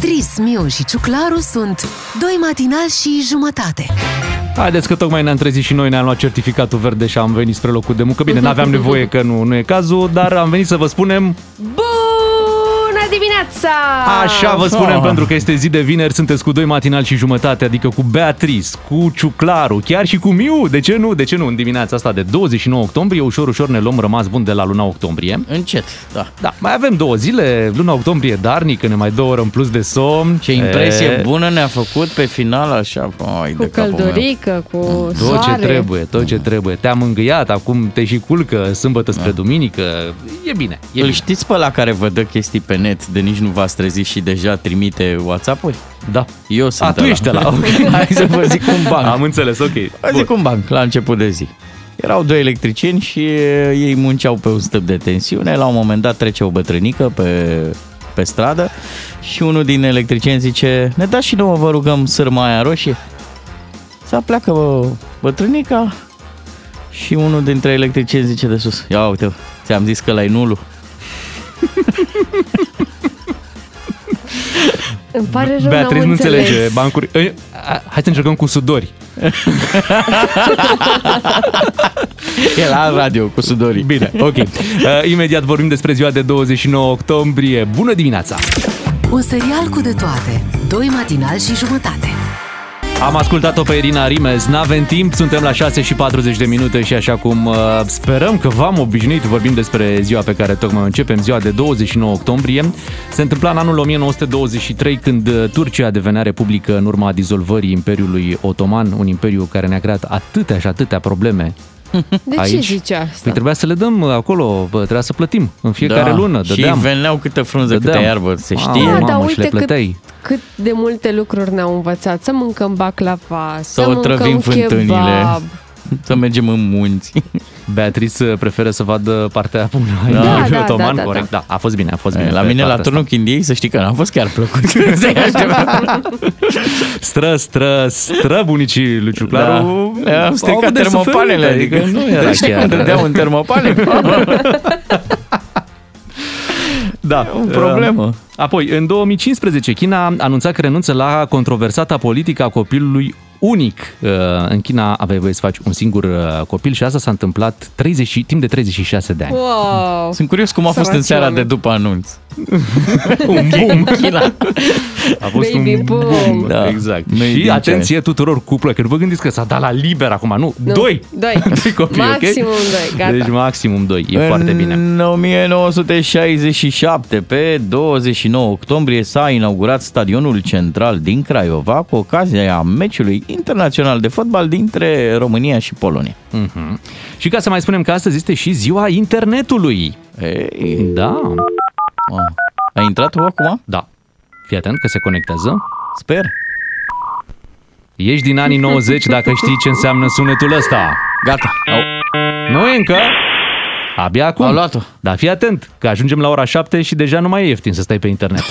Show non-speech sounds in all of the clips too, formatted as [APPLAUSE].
Beatrice, Miu și Ciuclaru sunt doi matinali și jumătate. Haideți că tocmai ne-am trezit și noi, ne-am luat certificatul verde și am venit spre locul de muncă. Bine, n-aveam nevoie că nu, nu e cazul, dar am venit să vă spunem Bună dimineața! Așa vă spunem Ah. pentru că este zi de vineri, sunteți cu doi matinal și jumătate, adică cu Beatrice, cu Ciuclaru, chiar și cu Miu. De ce nu? De ce nu? În dimineața asta de 29 octombrie, ușor, ușor ne luăm rămas bun de la luna octombrie. Încet, da. Da, mai avem două zile, luna octombrie darnică, ne mai două ore în plus de somn. Ce impresie E, bună ne-a făcut pe final așa. Ai, Cu de capul meu. căldurică, cu Tot soare. ce trebuie, tot ce trebuie. Te-am îngâiat, acum te și culcă sâmbătă spre duminică. E bine, e Îl bine. știți pe la care vă dă chestii pe net de nici nu v-ați trezit și deja trimite WhatsApp-uri? Da. Eu sunt A, tu ăla. ești ăla, ok. Hai să vă zic un banc. Am înțeles, ok. Vă zic un banc la început de zi. Erau doi electricieni și e, ei munceau pe un stâlp de tensiune. La un moment dat trece o bătrânică pe, pe stradă și unul din electricieni zice ne dați și nouă, vă rugăm, sârma aia roșie? Să pleacă bă, bătrânica și unul dintre electricieni zice de sus Ia uite, ți-am zis că la nulul. [LAUGHS] Îmi pare rău, Beatrice n-am nu înțeles. înțelege bancuri. Ei, a- Hai să încercăm cu sudori. [LAUGHS] Era în radio cu sudorii. Bine, ok. [LAUGHS] Uh, imediat vorbim despre ziua de 29 octombrie. Bună dimineața! Un serial cu de toate. Doi matinali și jumătate. Am ascultat-o pe Irina Rimes, n-avem timp, suntem la 6 și 40 de minute și așa cum uh, sperăm că v-am obișnuit, vorbim despre ziua pe care tocmai o începem, ziua de 29 octombrie. Se întâmpla în anul 1923 când uh, Turcia devenea republică în urma dizolvării Imperiului Otoman, un imperiu care ne-a creat atâtea și atâtea probleme. [LAUGHS] De ce Aici? zice asta? Păi trebuia să le dăm uh, acolo, bă, trebuia să plătim în fiecare lună, Da. Și dădeam. veneau câte frunză, câte Dădeam. iarbă, se Mamă, știe. Da, mamă, dar și le uite cât, plăteai. Cât de multe lucruri ne-au învățat. Să mâncăm baclava, să, Să otrăvim mâncăm fântânile. kebab. Să mergem în munți. Beatrice preferă să vadă partea bună a Da, Imperiului da, Otoman, da, da, corect, da. a fost bine, a fost bine. La pe mine la partea turnul Chindiei, să știi că n-a fost chiar plăcut. [LAUGHS] Se aștepta. Stră, stră, stră bunicii lui Ciuclaru. Da. Le-am Au stricat avut de termopanele, suferit, adică nu [LAUGHS] era Deci știi chiar. când dădeau în termopane? [LAUGHS] Da, o problemă. Apoi, în 2015, China a anunțat că renunță la controversata politică a copilului unic. Uh, În China aveai voie să faci un singur uh, copil și asta s-a întâmplat 30, timp de 36 de ani. Wow! Sunt curios cum a fost în Săraci seara de oameni. după anunț. [LAUGHS] Un boom! China. A fost Baby un boom. boom. Da. Exact. Made și in atenție tuturor cuplă, că nu vă gândiți că s-a dat la liber acum, nu, Nu, doi! Doi. [LAUGHS] Doi copii, ok? Maximum doi, gata. Deci maximum doi, e foarte bine. În 1967, pe 29 octombrie, s-a inaugurat stadionul central din Craiova cu ocazia meciului internațional de fotbal dintre România și Polonia. Mhm. Și ca să mai spunem că astăzi este și ziua internetului. Ei, Da, oh. A intrat tu acum? da. Fii atent că se conectează. Sper. Ești din anii 90 dacă știi ce înseamnă sunetul ăsta. Gata. Au. Nu e încă? Abia acum. Au luat-o. Dar fii atent, că ajungem la ora 7 și deja nu mai e ieftin să stai pe internet.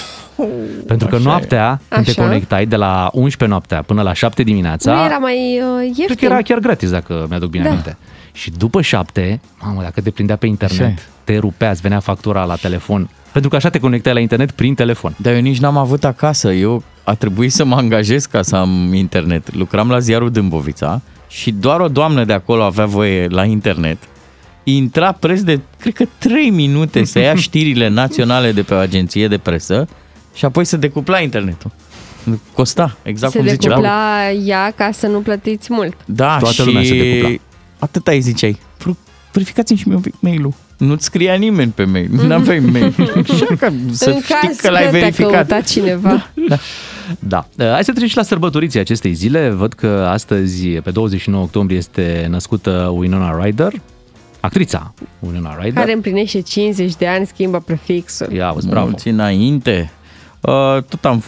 Pentru că Așa e. noaptea, când te Așa. conectai de la 11 noaptea până la 7 dimineața, Nu era mai uh, cred ieftin? că era chiar gratis, dacă mi-aduc bine Da. aminte. Și după 7, mamă, dacă te prindea pe Așa e. internet, te rupea, îți venea factura la telefon. Pentru că așa te conectai la internet prin telefon. Dar eu nici n-am avut acasă. Eu a trebuit să mă angajez ca să am internet. Lucram la ziarul Dâmbovița și doar o doamnă de acolo avea voie la internet. Intra preț de, cred că 3 minute să ia știrile naționale de pe o agenție de presă și apoi să decupla internetul. Costa, exact se cum zice. decupla ea ca să nu plătiți mult. Da, Toată și lumea se decupla. atâta îi ziceai. "Vă- Verificați-mi și mie un pic mail-ul. Nu-ți scria nimeni pe mail. Nu aveai mail. Așa că să în știi caz că l-ai te-a verificat. căutat cineva. Da. Uh, Hai să trecem și la sărbătoriții acestei zile. Văd că astăzi, pe 29 octombrie, este născută Winona Ryder, actrița Winona Ryder. Care împlinește 50 de ani, schimbă prefixul. Ia, auzi, bravo. Mulți înainte. Uh, tot am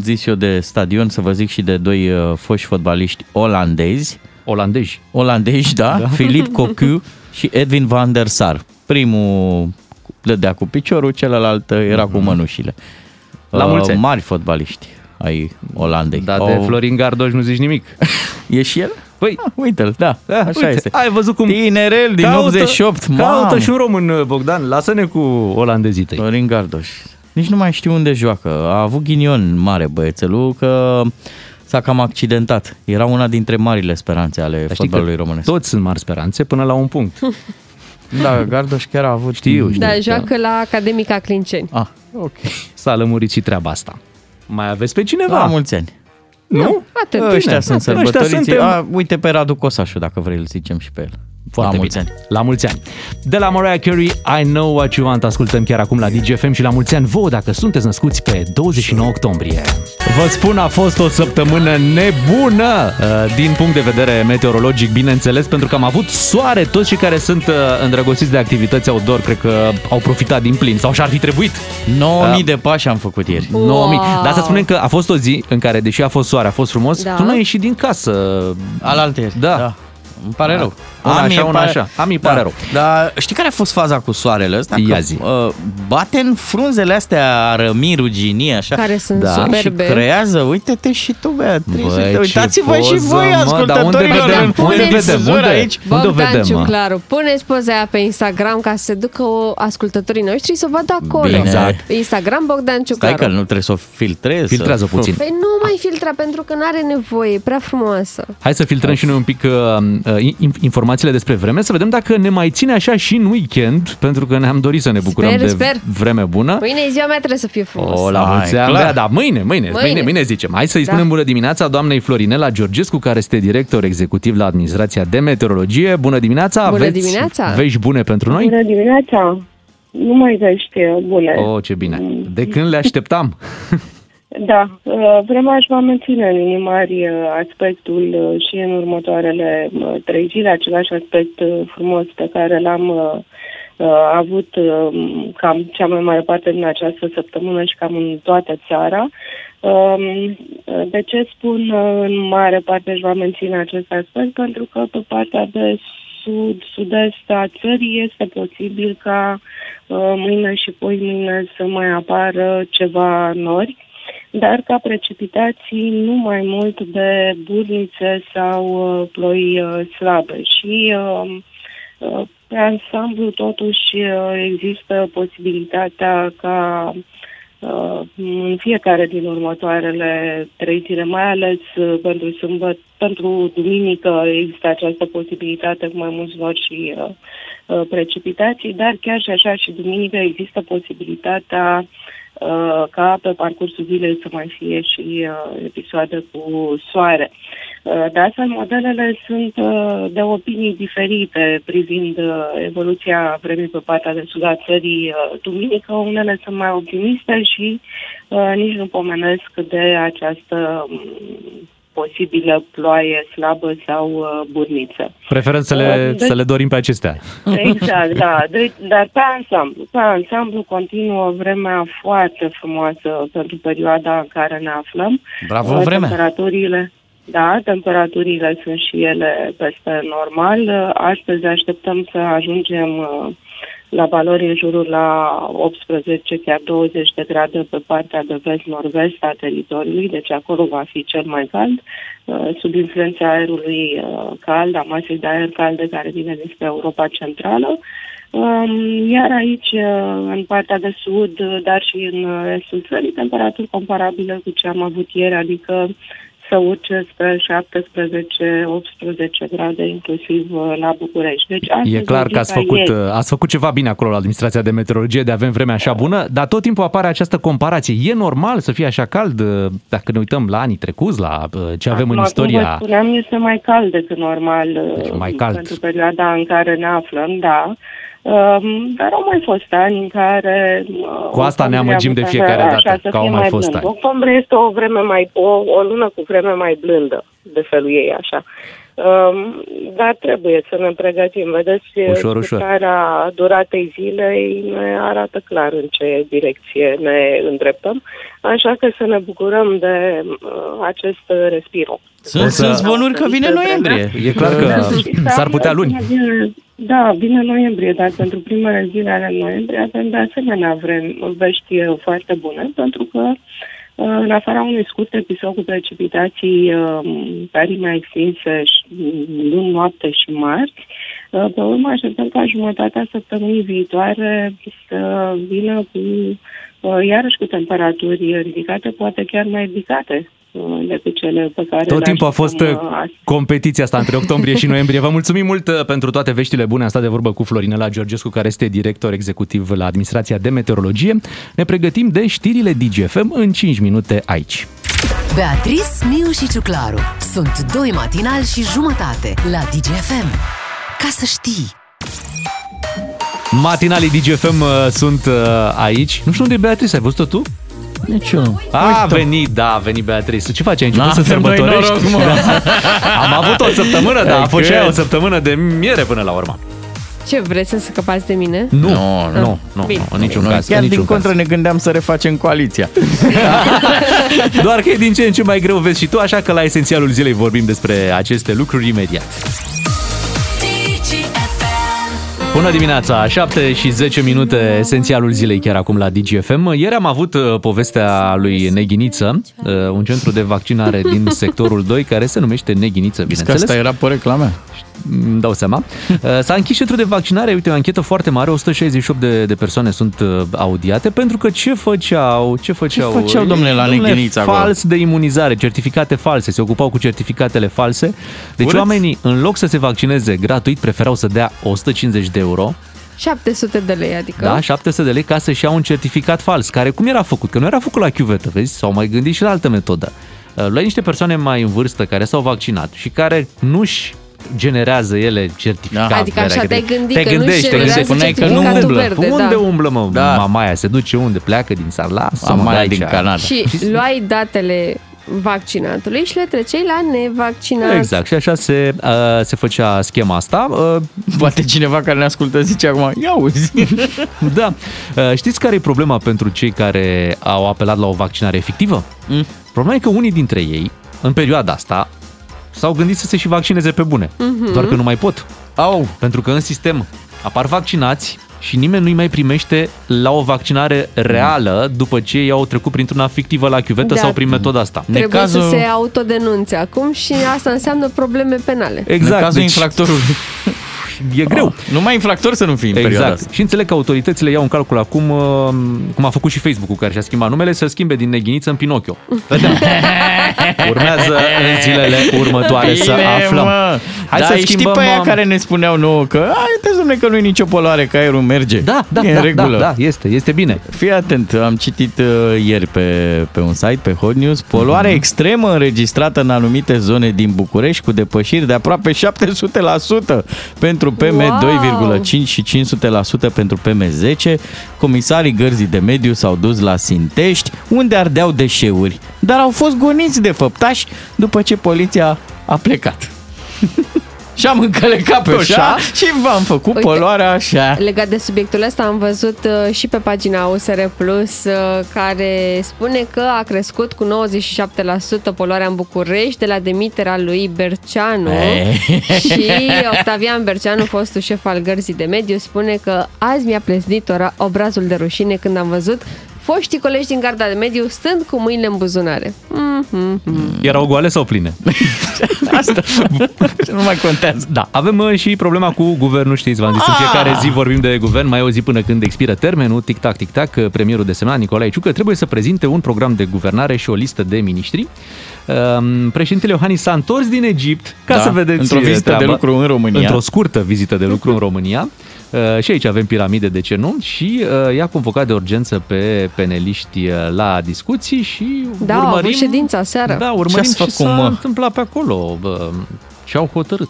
zis eu de stadion, să vă zic și de doi uh, foști fotbaliști olandezi. Olandezi. Olandezi, da, da. Filip Cocu și Edwin van der Sar. Primul dădea cu piciorul, celălalt era cu mănușile. Mhm. La mulți ani. Mari fotbaliști ai Olandei. Dar de Au- Florin Gardoș nu zici nimic. [LAUGHS] E și el? Păi, Ah, uite-l, da, da, așa uite, este. Ai văzut cum... Tinerel din 88, Caută mamă. și un român, Bogdan. Lasă-ne cu olandezii tăi. Florin Gardoș. Nici nu mai știu unde joacă. A avut ghinion mare băiețelul că s-a cam accidentat. Era una dintre marile speranțe ale Dar știi că fotbalului românesc. toți sunt mari speranțe până la un punct. [LAUGHS] Da, Gardoș chiar a avut... Știu, știu. Da, joacă la Academica Clinceni. Ah, ok. S-a lămurit și treaba asta. Mai aveți pe cineva? La mulți ani. Nu? Atât. Ăștia bine, sunt atât. Ăștia sărbătoriți. suntem. A, uite pe Radu Cosașu, dacă vrei îl zicem și pe el. Foarte la mulți bine. ani. La mulți ani. De la Mariah Carey, I Know What You Want, ascultăm chiar acum la DGFM și la mulți ani vouă dacă sunteți născuți pe 29 octombrie. Vă spun, a fost o săptămână nebună uh, din punct de vedere meteorologic, bineînțeles, pentru că am avut soare. Toți cei care sunt uh, îndrăgostiți de activități outdoor, cred că au profitat din plin sau și-ar fi trebuit. 9000 de pași am făcut ieri. Wow. 9000. Dar să spunem că a fost o zi în care, deși a fost soare, a fost frumos, Da. tu nu ai ieșit din casă. Alaltăieri. Da. da. Îmi pare rău. Una Ami, așa, îmi una pare- așa. Ami, pare da. rău. Dar știi care a fost faza cu soarele ăsta? Ia Că, zi. Uh, bate în frunzele astea arămii, ruginii, așa. Care sunt Da. superbe. Și creează, uite-te și tu, Beatrice. Băi, uite, ce uitați-vă și poză, voi, mă, dar unde ascultătorilor. vedem? în- Unde în vedem? frizură Unde? aici. Unde o Bogdan vedem, mă? Ciuclaru, puneți poza aia pe Instagram ca să se ducă o, ascultătorii noștri să o vadă acolo. Bine. Exact. Pe Instagram Bogdan Stai Ciuclaru. că nu trebuie să o filtrezi. Filtrează să... puțin. Păi nu mai filtra pentru că n-are nevoie, e prea frumoasă. Hai să filtrăm și noi un pic uh, uh, in- informațiile despre vreme, să vedem dacă ne mai ține așa și în weekend, pentru că ne-am dorit să ne bucurăm Sper, de sper. vreme bună. Mâine e ziua mea, trebuie să fie frumos. O, la Hai, mulți ani, clar. da, da, mâine, mâine, mâine, Mâine. mâine zicem. Hai să-i Da. spunem bună dimineața doamnei Florinela Georgescu, care este director executiv la Administrația de Meteorologie. Bună dimineața, Bună aveți dimineața. vești bune pentru noi? Bună dimineața! Nu mai vești bune. Oh, ce bine. De când le așteptam? [LAUGHS] Da, uh, vremea își va menține în linii mari uh, aspectul uh, și în următoarele uh, trei zile, același aspect uh, frumos pe care l-am uh, uh, avut uh, cam cea mai mare parte din această săptămână și cam în toată țara. Um, De ce spun uh, în mare parte își va menține acest aspect? Pentru că pe partea de sud, sud-est a țării este posibil ca uh, mâine și poi mâine să mai apară ceva nori, dar ca precipitații nu mai mult de burnițe sau uh, ploi uh, slabe. Și uh, uh, pe ansamblu totuși uh, există posibilitatea ca uh, în fiecare din următoarele trei zile, mai ales uh, pentru sâmbătă, pentru duminică există această posibilitate cu mai mulți nori și uh, uh, precipitații, dar chiar și așa și duminică există posibilitatea uh, ca pe parcursul zilei să mai fie și uh, episoade cu soare. Uh, De altfel, modelele sunt uh, de opinii diferite privind uh, evoluția vremii pe partea de sud a țării uh, duminică. Unele sunt mai optimiste și uh, nici nu pomenesc de această um, posibilă ploaie slabă sau uh, burniță. Preferăm să le, Deci- să le dorim pe acestea. Exact, [LAUGHS] da. De, dar pe ansamblu, pe ansamblu continuă vremea foarte frumoasă pentru perioada în care ne aflăm. Bravo, Uh, vremea. Temperaturile, da, temperaturile sunt și ele peste normal. Uh, Astăzi așteptăm să ajungem uh, la valori în jurul la 18, chiar 20 de grade pe partea de vest-nord-vest a teritoriului, deci acolo va fi cel mai cald, uh, sub influența aerului uh, cald, a masei de aer calde care vine dinspre Europa Centrală. Um, Iar aici, uh, în partea de sud, uh, dar și în uh, estul țării, temperaturi comparabile cu ce am avut ieri, adică să urce spre 17-18 grade, inclusiv uh, la București. Deci, astăzi E clar o zi că ați ca făcut, ieri. uh, ați făcut ceva bine acolo la Administrația de Meteorologie, de avem vreme așa bună, dar tot timpul apare această comparație. E normal să fie așa cald uh, dacă ne uităm la anii trecuți, la uh, ce avem în Acum, Cum vă istoria? spuneam, este mai cald decât normal uh, Deci mai cald. pentru perioada în care ne aflăm, da. Um, dar au mai fost ani în care... uh, Cu asta ne octombrie amăgim a de avut fiecare așa, dată, să că au fie mai fost blând. ani. Octombrie este o vreme mai... O, o lună cu vreme mai blândă, de felul ei, așa. Um, dar trebuie să ne pregătim. Vedeți, Ușor, ușor. scurtarea duratei zilei ne arată clar în ce direcție ne îndreptăm, așa că să ne bucurăm de uh, acest respiro. Sunt, O să- sunt zvonuri că vine noiembrie. E clar că [LAUGHS] Și s-ar putea luni. Vine, da, vine noiembrie, dar pentru primele zile ale noiembrie avem de asemenea vrem, vești uh, foarte bune, pentru că uh, în afara unui scurt episod cu precipitații uh, perime extinse și, luni, noapte și marți, Uh, Pe urmă, așteptăm ca jumătatea săptămânii viitoare să vină cu, uh, iarăși cu temperaturi ridicate, poate chiar mai ridicate. uh, decât cele pe care Tot le timpul a fost așteptăm, uh, uh, astăzi. competiția asta între octombrie și noiembrie. Vă mulțumim mult uh, pentru toate veștile bune. Am stat de vorbă cu Florinela Georgescu, care este director executiv la Administrația de Meteorologie. Ne pregătim de știrile DGFM în 5 minute aici. Beatrice, Miu și Ciuclaru sunt doi matinali și jumătate la DGFM. Ca să știi! Matinalii DGFM uh, sunt uh, aici. Nu știu unde e Beatrice, ai văzut-o tu? Nici eu. A, a venit, da, a venit Beatrice. Ce faci? Ai început să N-avem noi sărbătorești? noroc, mă. [LAUGHS] Am avut o săptămână, da, a fost și Cred. aia o săptămână de miere până la urmă. Ce, vreți să scăpați de mine? Nu, Nu, nu, nu, nu, Bine. în niciun Noi caz. chiar în din niciun contră caz. ne gândeam să refacem coaliția. [LAUGHS] Doar că e din ce în ce mai greu, vezi și tu, așa că la esențialul zilei vorbim despre aceste lucruri imediat. Bună dimineața, 7 și 10 minute, esențialul zilei chiar acum la DGFM. Ieri am avut uh, povestea lui Neghiniță, uh, un centru de vaccinare din sectorul 2 care se numește Neghiniță, Că bineînțeles. asta era pe reclame. Îmi dau seama. [LAUGHS] Uh, S-a închis centrul de vaccinare, uite, o anchetă foarte mare, 168 de, de persoane sunt uh, audiate, pentru că ce făceau? Ce făceau, făceau, domnule, la Domnule, Neghiniță acolo? Fals de imunizare, certificate false, se ocupau cu certificatele false. Deci Urât. oamenii, în loc să se vaccineze gratuit, preferau să dea 150 de euro, 700 de lei, adică. da, 700 de lei, ca să-și iau un certificat fals, care cum era făcut? Că nu era făcut la chiuvetă, vezi? S-au mai gândit și la altă metodă. Uh, Luai niște persoane mai în vârstă care s-au vaccinat și care nu-și generează ele certificat. Da. Adică așa verde. te-ai gândit te că nu-și gândești, te generează gândești. Spuneai că nu certificatul umblă. verde, Unde da. umblă, mă, Da. mamaia? Se duce unde? Pleacă din țară? Lasă-mă Mamaia de aici. din Canada. Și luai datele vaccinatului și le treceai la nevaccinat. Exact, și așa se, uh, se făcea schema asta. Uh, Poate cineva care ne ascultă zice acum, ia uzi. [LAUGHS] da. Uh, știți care e problema pentru cei care au apelat la o vaccinare efectivă? Mm. Problema e că unii dintre ei, în perioada asta, s-au gândit să se și vaccineze pe bune. Mhm. Doar că nu mai pot. Au, Pentru că în sistem apar vaccinați și nimeni nu-i mai primește la o vaccinare reală după ce ei au trecut printr-una fictivă la chiuvetă Da. sau prin metoda asta. Trebuie Necazul- să se autodenunțe acum și asta înseamnă probleme penale. în Exact, cazul deci infractorului. [LAUGHS] e greu. Numai infractor să nu fii în perioada Exact. asta. Și înțeleg că autoritățile iau în calcul acum, uh, cum a făcut și Facebook-ul care și-a schimbat numele, să schimbe din neghiniță în Pinocchio. Vedem. [LAUGHS] Urmează în zilele următoare să Bine, aflăm. Mă. Hai da, să știi schimbăm... pe aia uh, care ne spuneau nouă că ai, uite, domnule, că nu e nicio poluare, că aerul merge. Da, da, e în da, regulă. da, da, este, este bine. Fii atent, am citit uh, ieri pe, pe un site, pe Hot News, poluare Mhm. extremă înregistrată în anumite zone din București cu depășiri de aproape 700% pentru PM2,5 și 500% pentru PM10. Comisarii gărzii de mediu s-au dus la Sintești, unde ardeau deșeuri, dar au fost goniți de făptași după ce poliția a plecat. [LAUGHS] și am încălecat pe așa Așa. și v-am făcut Uite, poluarea așa. Legat de subiectul ăsta, am văzut uh, și pe pagina USR Plus uh, care spune că a crescut cu 97% poluarea în București de la demiterea lui Berceanu. [LAUGHS] și Octavian Berceanu, fostul șef al gărzii de mediu, spune că azi mi-a pleznit ora, obrazul de rușine când am văzut foștii colegi din garda de mediu stând cu mâinile în buzunare. Mm-hmm. Erau goale sau pline? [LAUGHS] Asta nu mai contează. Da, avem uh, și problema cu guvernul, știți, v-am zis, în fiecare zi vorbim de guvern, mai e o zi până când expiră termenul, tic-tac, tic-tac, uh, premierul desemnat Nicolae Ciucă trebuie să prezinte un program de guvernare și o listă de miniștri. Um, Președintele Iohannis s-a întors din Egipt, ca Da, să vedeți într-o uh, vizită de treaba. lucru în România. Într-o scurtă vizită de lucru în România. Uh, și aici avem piramide, de ce nu? Și uh, i-a convocat de urgență pe peneliști uh, la discuții și Da, au urmărim... avut ședința seară. Da, urmărim Ce-ați ce, făcut, s-a mă? întâmplat pe acolo, bă, ce au hotărât.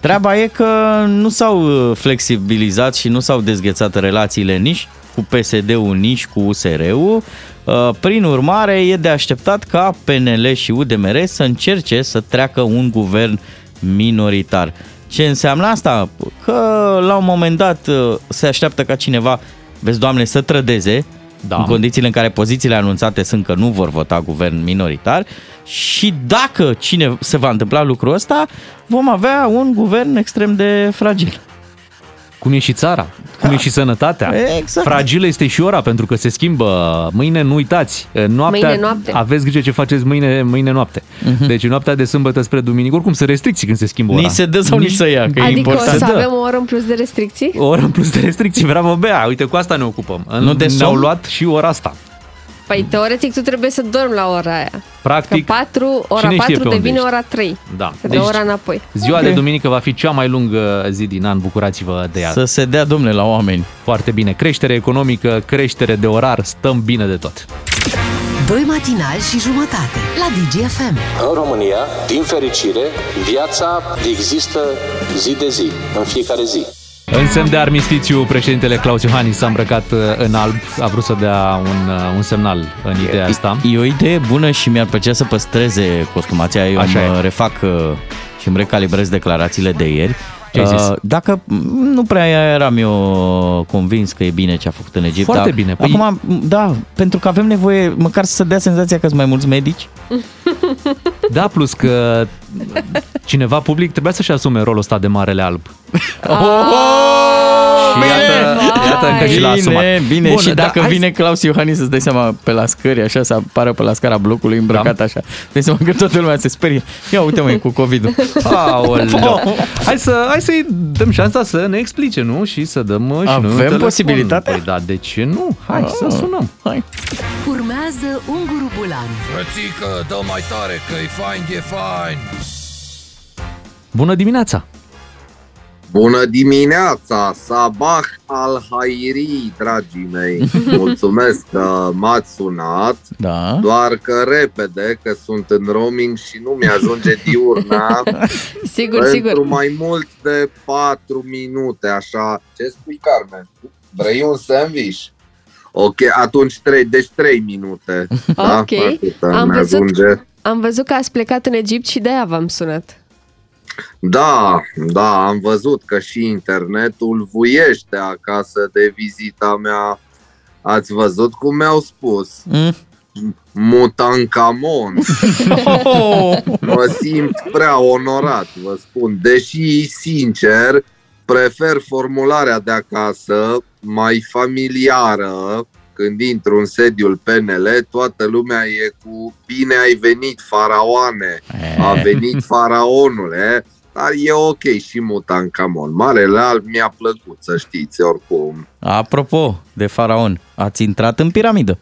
Treaba e că nu s-au uh, flexibilizat și nu s-au dezghețat relațiile nici cu PSD-ul, nici cu USR-ul. Uh, Prin urmare, e de așteptat ca PNL și UDMR să încerce să treacă un guvern minoritar. Ce înseamnă asta? Că la un moment dat uh, se așteaptă ca cineva, vezi, Doamne, să trădeze, Da. în condițiile în care pozițiile anunțate sunt că nu vor vota guvern minoritar și dacă cine se va întâmpla lucrul ăsta, vom avea un guvern extrem de fragil. Cum e și țara. cum e și sănătatea. Exact. Fragilă este și ora, pentru că se schimbă. Mâine nu uitați. Noaptea, Mâine noapte. Aveți grijă ce faceți mâine, mâine noapte. Deci noaptea de sâmbătă spre duminică, oricum se restricții când se schimbă ora. Ni se dă sau ni se ia, că e Adică o important. să Da. avem o oră în plus de restricții? O oră în plus de restricții. Bravo, Bea. Uite, cu asta ne ocupăm. Nu de Ne-au somn? luat și ora asta. Păi teoretic tu trebuie să dormi la ora aia. Că Practic, 4, ora cine știe 4 pe unde devine ești. ora 3. Da. Se dă Deci- ora înapoi. ziua Ok. de duminică va fi cea mai lungă zi din an. Bucurați-vă de ea. Să se dea, domnule, la oameni. Foarte bine. Creștere economică, creștere de orar, stăm bine de tot. Doi matinali și jumătate la DGFM. În România, din fericire, viața există zi de zi, în fiecare zi. În semn de armistițiu, președintele Claus Iohannis s-a îmbrăcat uh, în alb, a vrut să dea un, uh, un semnal în ideea asta. E o idee bună și mi-ar plăcea să păstreze costumația. Eu Așa îmi e. refac uh, și îmi recalibrez declarațiile de ieri. Ce ai zis? Uh, Dacă nu prea eram eu convins că e bine ce a făcut în Egipt. Foarte dar bine. Păi- Acum, da, pentru că avem nevoie măcar să dea senzația că sunt mai mulți medici. Da, plus că cineva public trebuia să-și asume rolul ăsta de marele alb. Și iată, iată că și l-a asumat. Bine, bine. Bun, și da, dacă hai vine Claus Iohannis să-ți dai seama pe la scări, așa, să apară pe la scara blocului îmbrăcat Da. așa. Dai seama că toată lumea se sperie. Ia uite mă, e cu COVID-ul. Aoleu. [LAUGHS] Hai, să, hai să-i dăm șansa să ne explice, nu? Și să dăm uh, și Avem noi un telefon. posibilitatea? Păi da, de ce nu? Hai să Ah. sunăm. Hai. Urmează Unguru Bulan Frățică, dă mai tare că e fain, e fain Bună dimineața! Bună dimineața, Sabah al Hairi, dragii mei. [LAUGHS] Mulțumesc că m-ați sunat, Da. doar că repede, că sunt în roaming și nu mi-ajunge diurna [LAUGHS] Sigur, pentru sigur. mai mult de 4 minute, așa. Ce spui, Carmen? Vrei un sandwich? Ok, atunci 3, deci 3 minute. [LAUGHS] Da? Ok. Atât Am văzut, mi-ajunge. am văzut că ați plecat în Egipt și de-aia v-am sunat. Da, da, am văzut că și internetul vuiește acasă de vizita mea. Ați văzut cum mi-au spus? Mm. Mutankamon. [LAUGHS] Mă simt prea onorat, vă spun. Deși, sincer, prefer formularea de acasă, mai familiară, când intru în sediul PNL, toată lumea e cu bine ai venit, faraoane, a venit faraonul, e? dar e ok și Mutankamon. Marele alb mi-a plăcut, să știți, oricum. Apropo de faraon, ați intrat în piramidă.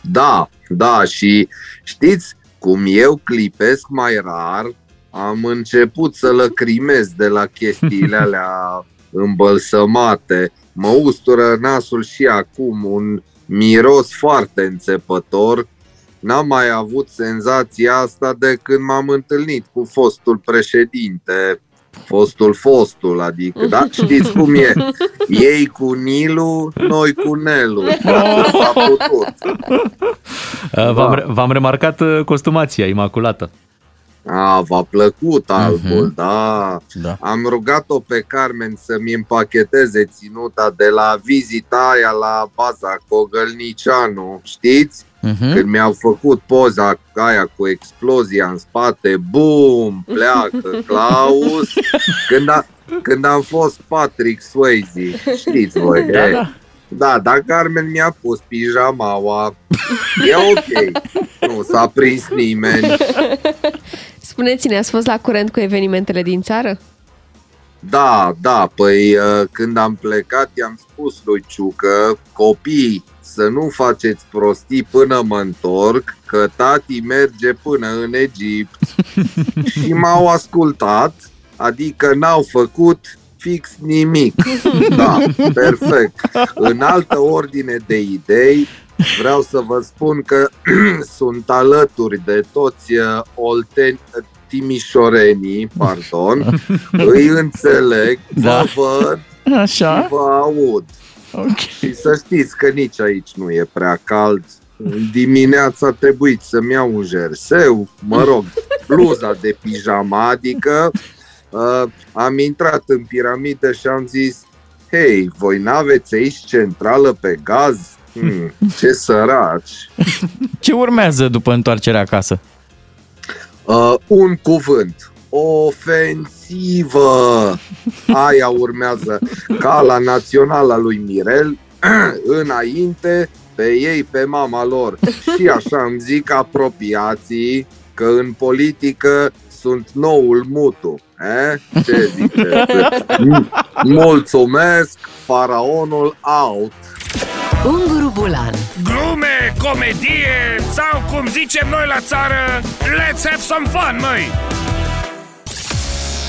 Da, da, și știți, cum eu clipesc mai rar, am început să lăcrimez de la chestiile [LAUGHS] alea îmbălsămate. Mă ustură nasul și acum un miros foarte înțepător. N-am mai avut senzația asta de când m-am întâlnit cu fostul președinte, fostul fostul, adică, da? [LAUGHS] Știți cum e? Ei cu Nilu, noi cu Nelu. [LAUGHS] S-a putut. Uh, V-am, re- v-am remarcat uh, costumația imaculată. A, v-a plăcut albul, da. Da. Am rugat-o pe Carmen să-mi împacheteze ținuta de la vizita aia la baza Cogălnicianu, știți? Mhm. Când mi-au făcut poza aia cu explozia în spate, bum, pleacă [LAUGHS] Claus. Când, a, când am fost Patrick Swayze, știți voi. Da, e. da. Da, dar Carmen mi-a pus pijamaua. E ok. Nu s-a prins nimeni. Spuneți-ne, ați fost la curent cu evenimentele din țară? Da, da, păi uh, când am plecat i-am spus lui Ciucă, copii, să nu faceți prostii până mă întorc, că tati merge până în Egipt. [LAUGHS] și m-au ascultat, adică n-au făcut fix nimic. [LAUGHS] Da, perfect. În altă ordine de idei, vreau să vă spun că [CLEARS THROAT] sunt alături de toți uh, olteni, timișorenii, pardon, [LAUGHS] îi înțeleg, Da. vă văd și Așa. vă aud. Ok. Și să știți că nici aici nu e prea cald. Dimineața a trebuit să-mi iau un jerseu, mă rog, bluza de pijama, adică uh, am intrat în piramidă și am zis Hei, voi n-aveți aici centrală pe gaz? Hmm, [LAUGHS] ce săraci! Ce urmează după întoarcerea acasă? Uh, un cuvânt. Ofensiv. agresivă. [LAUGHS] Aia urmează ca la naționala lui Mirel, [CLEARS THROAT] înainte pe ei, pe mama lor. Și așa îmi zic apropiații că în politică sunt noul mutu. Eh? Ce ziceți? Mulțumesc, faraonul out. Unguru Bulan Glume, comedie sau cum zicem noi la țară Let's have some fun, măi!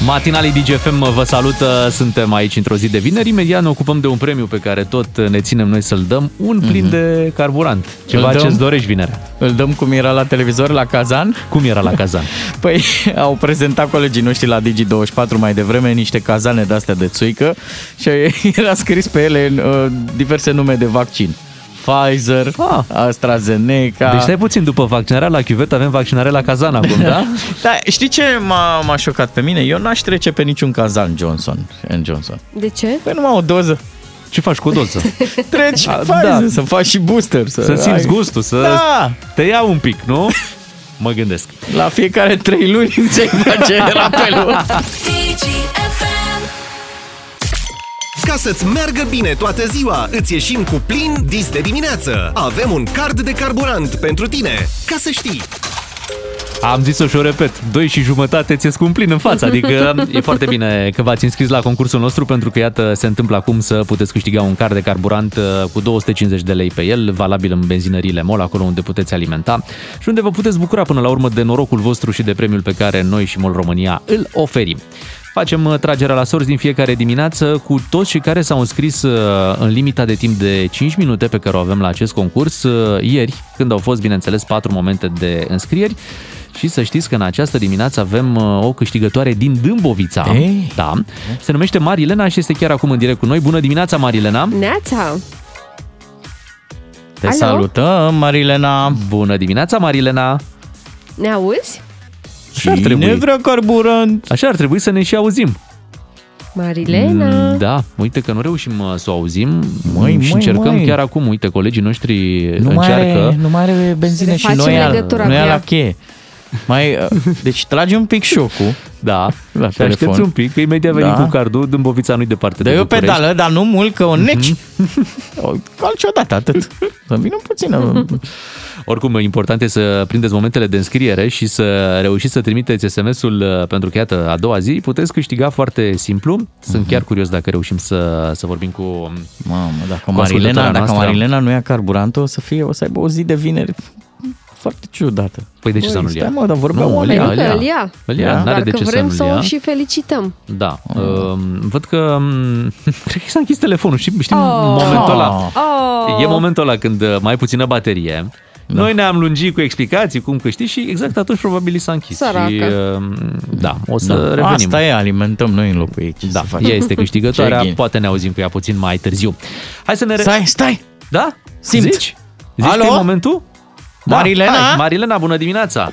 Matinalii DGFM vă salută, suntem aici într-o zi de vineri. Imediat ne ocupăm de un premiu pe care tot ne ținem noi să-l dăm, un plin mm-hmm. de carburant. Ceva Îl dăm? ce-ți dorești vinerea. Îl dăm cum era la televizor, la Kazan? Cum era la Kazan? [LAUGHS] Păi au prezentat colegii noștri la Digi24 mai devreme niște cazane de-astea de țuică și [LAUGHS] era scris pe ele uh, diverse nume de vaccin. Pfizer, Ah. AstraZeneca. Deci stai puțin, după vaccinarea la chiuvet avem vaccinare la Kazan acum, da? [LAUGHS] Da, știi ce m-a, m-a șocat pe mine? Eu n-aș trece pe niciun cazan Johnson Johnson. De ce? Păi numai o doză. Ce faci cu o doză? [LAUGHS] Treci A, Pfizer, da. să faci și booster. Să, Să simți ai- gustul, să Da, te ia un pic, nu? [LAUGHS] Mă gândesc. la fiecare trei luni ți-ai face rapelul. Ca să-ți meargă bine toată ziua, îți ieșim cu plin dis de dimineață. Avem un card de carburant pentru tine. Ca să știi. Am zis-o și o repet, doi și jumătate ți scumplin în față, adică [LAUGHS] e foarte bine că v-ați înscris la concursul nostru pentru că iată se întâmplă acum să puteți câștiga un card de carburant uh, cu 250 de lei pe el, valabil în benzinăriile MOL, acolo unde puteți alimenta și unde vă puteți bucura până la urmă de norocul vostru și de premiul pe care noi și MOL România îl oferim. Facem uh, tragerea la sorți din fiecare dimineață cu toți cei care s-au înscris uh, în limita de timp de 5 minute pe care o avem la acest concurs uh, ieri, când au fost, bineînțeles, 4 momente de înscrieri. Și să știți că în această dimineață avem uh, o câștigătoare din Dâmbovița. Ei. Da. Se numește Marilena și este chiar acum în direct cu noi. Bună dimineața, Marilena! Neața! Te Alo? salutăm, Marilena. Bună dimineața, Marilena! Ne auzi? Așa ar Cine trebui. vrea carburant? Așa ar trebui să ne și auzim. Marilena! Mm, Da, uite că nu reușim uh, să o auzim Măi, și măi, încercăm măi. chiar acum. Uite, colegii noștri Nu mai, încearcă. are, nu mai are benzină Să și facem noi, legătura nu cu e ea. la cheie. Mai, uh, deci tragi un pic șocul. Da, La și aștepți telefon. un pic, că imediat venim Da. cu cardul, Dâmbovița nu-i departe de Dă-i o București. pedală, dar nu mult, că o neci. Mhm. O, Calci odată, atât. Să vină puțină. [LAUGHS] Oricum, important e să prindeți momentele de înscriere și să reușiți să trimiteți SMS-ul uh, pentru că, iată, a doua zi puteți câștiga foarte simplu. Sunt Mhm. chiar curios dacă reușim să, să vorbim cu... Mamă, dacă Cu Marilena, ascultătoarea dacă noastră. Marilena nu ia carburantul, o să fie, o să aibă o zi de vineri foarte ciudată. Păi de ce Băi, să nu-l stai, ia? mă, dar vorbeau Nu, îl oamenii. ia, Pentru îl că ia. îl ia. Îl ia, Da. n-are Dar de că ce vrem să să nu-l o ia. și felicităm. Da. Uh, văd că... um, [LAUGHS] Cred că s-a închis telefonul. Știi, știi Oh. momentul ăla? Oh. E momentul ăla când uh, mai ai puțină baterie. Da. Noi ne-am lungit cu explicații, cum câștigi și exact atunci probabil i s-a închis. Săracă. Și, uh, da, o să Da. revenim. Asta e, alimentăm noi în locul ei. Ce Da, să facem? ea este [LAUGHS] câștigătoarea, Ce ghin. poate ne auzim cu ea puțin mai târziu. Hai să ne... Re- Stai, stai! Da? Simt. Zici? Zici Alo? că e momentul? Da, Marilena? hai, Marilena, bună dimineața!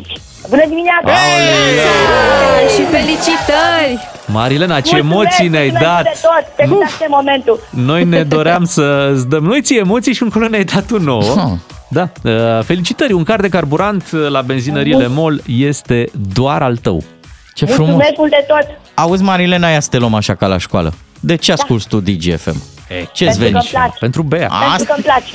Bună dimineața! Ah, Și felicitări! Marilena, ce Mulțumesc, emoții ne-ai mulțumesc dat! De tot, exact de momentul. Noi ne [LAUGHS] doream să îți dăm noi ție emoții și încolo ne-ai dat un nou. Ha. Da, uh, felicitări, un card de carburant uh, la benzinăriile MOL este doar al tău. Ce frumos! Mulțumesc mult de tot. Auzi, Marilena, ia să te luăm așa ca la școală. De ce asculti tu DGFM? Ce-ți Pentru că veni? îmi place. Pentru Bea. Pentru că îmi place.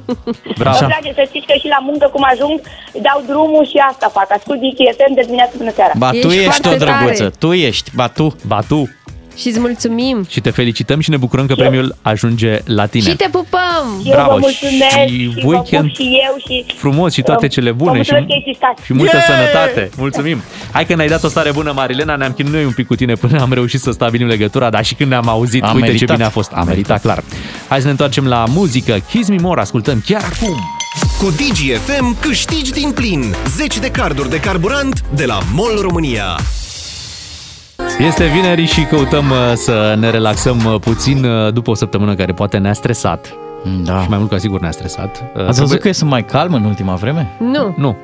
[LAUGHS] Bravo. Îmi place să știți că și la muncă cum ajung, dau drumul și asta fac. Ascult DCFM de dimineață până seara. Ba tu Ești ești o foarte tare. drăguță, tu ești, ba tu. Ba tu. Și îți mulțumim! Și te felicităm și ne bucurăm că premiul ajunge la tine. Și te pupăm! Eu Bravo, vă mulțumesc și și, vă weekend pup și eu și... Frumos și toate Um, cele vă bune și, mulțumesc că existați. și multă Yeah! sănătate. Mulțumim! Hai că ne-ai dat o stare bună, Marilena, ne-am chinuit noi un pic cu tine până am reușit să stabilim legătura, dar și când ne-am auzit, A uite ce meritat. bine a fost. A meritat, clar. Hai să ne întoarcem la muzică. Kiss Me More, ascultăm chiar acum. Cu DGFM câștigi din plin 10 de carduri de carburant de la MOL România. Este vineri și căutăm uh, să ne relaxăm uh, puțin uh, după o săptămână care poate ne-a stresat. Da. Și mai mult ca sigur ne-a stresat. Uh, Ați văzut că e sunt mai calm în ultima vreme? Nu! Nu.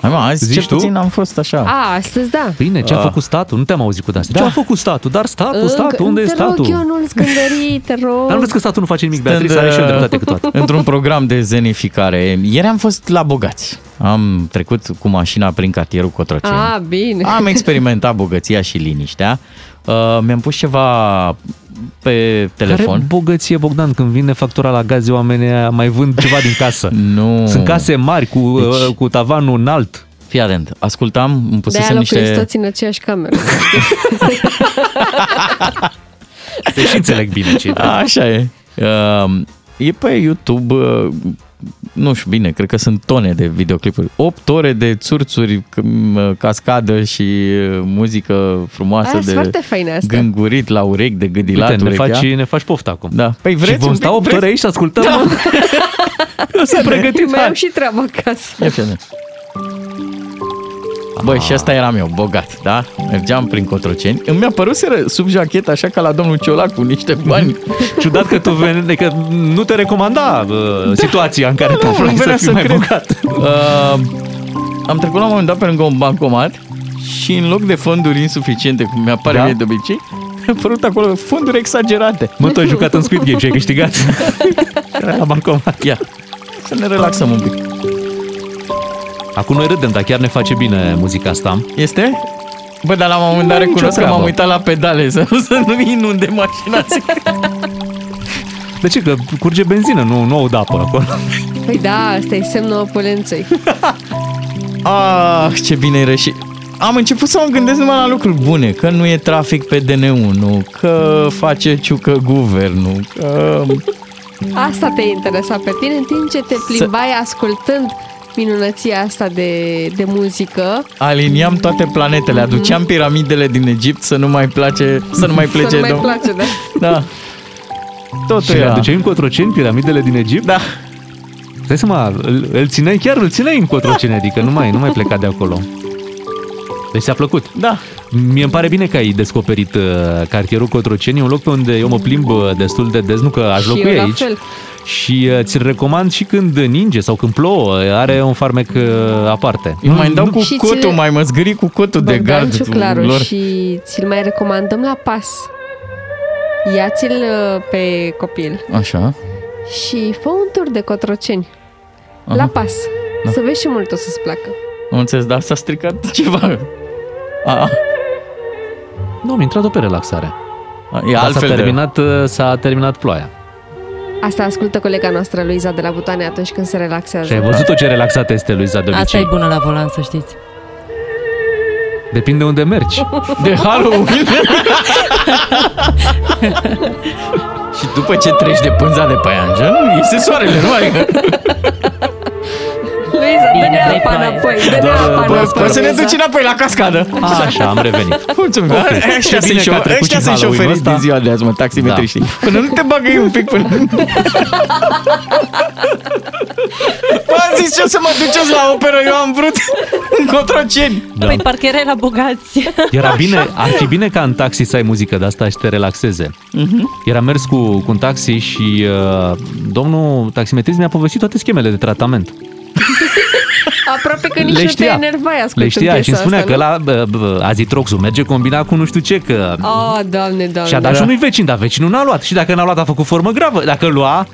Hai mă, azi Zici ce tu? puțin am fost așa. A, astăzi da. Bine, ce a Ah. făcut statul? Nu te-am auzit cu astea. Da. Ce a făcut statul? Dar statul, Încă- statul, unde e te statul? rog, eu nu-l scândări, te rog. Dar nu vezi că statul nu face nimic, Stând, Beatrice, are și el uh, dreptate cu toate. [LAUGHS] Într-un program de zenificare. Ieri am fost la bogați. Am trecut cu mașina prin cartierul Cotroceni. A, bine. Am experimentat bogăția și liniștea. Uh, mi-am pus ceva pe telefon. Care bogăție, Bogdan, când vine factura la gaze, oamenii aia mai vând ceva din casă. [LAUGHS] Nu. Sunt case mari cu, Deci- deci... cu tavanul înalt. Fii atent, ascultam, îmi De-aia pusesem locuiesc niște... toți în aceeași cameră. [LAUGHS] Se și înțeleg bine ce [LAUGHS] Așa e. Uh, e pe YouTube, uh, nu știu bine, cred că sunt tone de videoclipuri. 8 ore de țurțuri, c- m, cascadă și uh, muzică frumoasă Aia de sunt foarte faine astea. gângurit la urechi, de gâdilat Uite, ne urechea. faci, ne faci poftă acum. Da. Păi vreți și vom un sta pic? 8 ore Vreți? aici să ascultăm? Da. mă? [LAUGHS] Eu sunt pregătit. Mai hai. am și treaba acasă. Ia fii atent. Băi, și asta eram eu, bogat, da? Mergeam prin Cotroceni. Îmi a părut sub jachetă, așa ca la domnul Ciolacu, niște bani. [LAUGHS] Ciudat că tu vene, că nu te recomanda uh, situația în care te Nu, aflai nu să venea fii să mai cred. bogat. Uh, am trecut la un moment dat pe lângă un bancomat și în loc de fonduri insuficiente, cum mi-apare Da? mie de obicei, [LAUGHS] mi-a apărut acolo fonduri exagerate. Mă, tu ai jucat în Squid Game și ai câștigat. [LAUGHS] Era la bancomat. Ia, să ne relaxăm un pic. Acum noi râdem, dar chiar ne face bine muzica asta. Este? Bă, dar la un moment dat Nu, nicio recunosc că m-am treabă. uitat la pedale să, să nu inunde mașina. De ce? Că curge benzină, nu, nu o apă acolo. Păi da, asta e semnul opulenței. [LAUGHS] Ah, ce bine era și... Am început să mă gândesc numai la lucruri bune, că nu e trafic pe DN1, că face ciucă guvernul, că... Asta te interesa pe tine în timp ce te plimbai ascultând minunăția asta de, de muzică. aliniam toate planetele, aduceam piramidele din Egipt să nu mai place, să nu mai plece. să nu mai dom- place, da. [LAUGHS] Da. Totul Și le era. aduceai în Cotroceni, piramidele din Egipt? Da. Dai seama, îl, îl țineai, chiar îl țineai în Cotroceni, adică nu mai, nu mai pleca de acolo. Deci ți-a plăcut. Da. Mie îmi pare bine că ai descoperit uh, cartierul Cotroceni, e un loc pe unde eu mă plimb uh, destul de des, nu că aș Și locui eu la aici. fel. Și uh, ți-l recomand și când ninge sau când plouă, are un farmec uh, aparte. Eu mai dau cu Și cotul, ți-l- mai mă zgâri cu cotul de Bogdan gard. Ciuclaru lor. și ți-l mai recomandăm la pas. Ia-ți-l uh, pe copil Așa. și fă un tur de cotroceni. Aha. La pas. Da. Să vezi și mult o să-ți placă. Am înțeles, dar s-a stricat ceva. A, Nu, am intrat-o pe relaxare. a, e Dar s-a altfel de... terminat, uh, s-a terminat ploaia. Asta ascultă colega noastră, Luiza, de la Butane, atunci când se relaxează. Și ai văzut-o ce relaxată este Luiza de Asta obicei. e bună la volan, să știți. Depinde unde mergi. [LAUGHS] De Halloween. [LAUGHS] și după ce treci de pânza de paianjen, iese soarele, nu mai... [LAUGHS] Luiza, Bine, dă-ne vrei apa ploaie. înapoi, dă-ne Doar, apa bă, înapoi. Poți să ne Luiza. duci înapoi la cascadă. Așa, am revenit. [LAUGHS] Mulțumim. Ok. Ăștia Ce sunt, bine că a șo- trecut ăștia și sunt Halloween-ul șoferiți ăsta. din ziua de azi, mă, taximetriștii. Până nu te bagă ei un pic până... [LAUGHS] Bă, am zis ce o să mă duceți la operă, eu am vrut în Cotroceni. Da. Păi parcă erai la bogați. Era bine, ar fi bine ca în taxi să ai muzică de asta și te relaxeze. Era mers cu, cu un taxi și uh, domnul taximetrist mi-a povestit toate schemele de tratament. [LAUGHS] Aproape că nici Le nu știa. te enervai ascultând Le știa și îmi piesa spunea asta, că la bă, bă, azitroxul merge combinat cu nu știu ce, că... Oh, doamne, doamne. Și-a dat și unui vecin, dar vecinul n-a luat. Și dacă n-a luat, a făcut formă gravă. Dacă lua,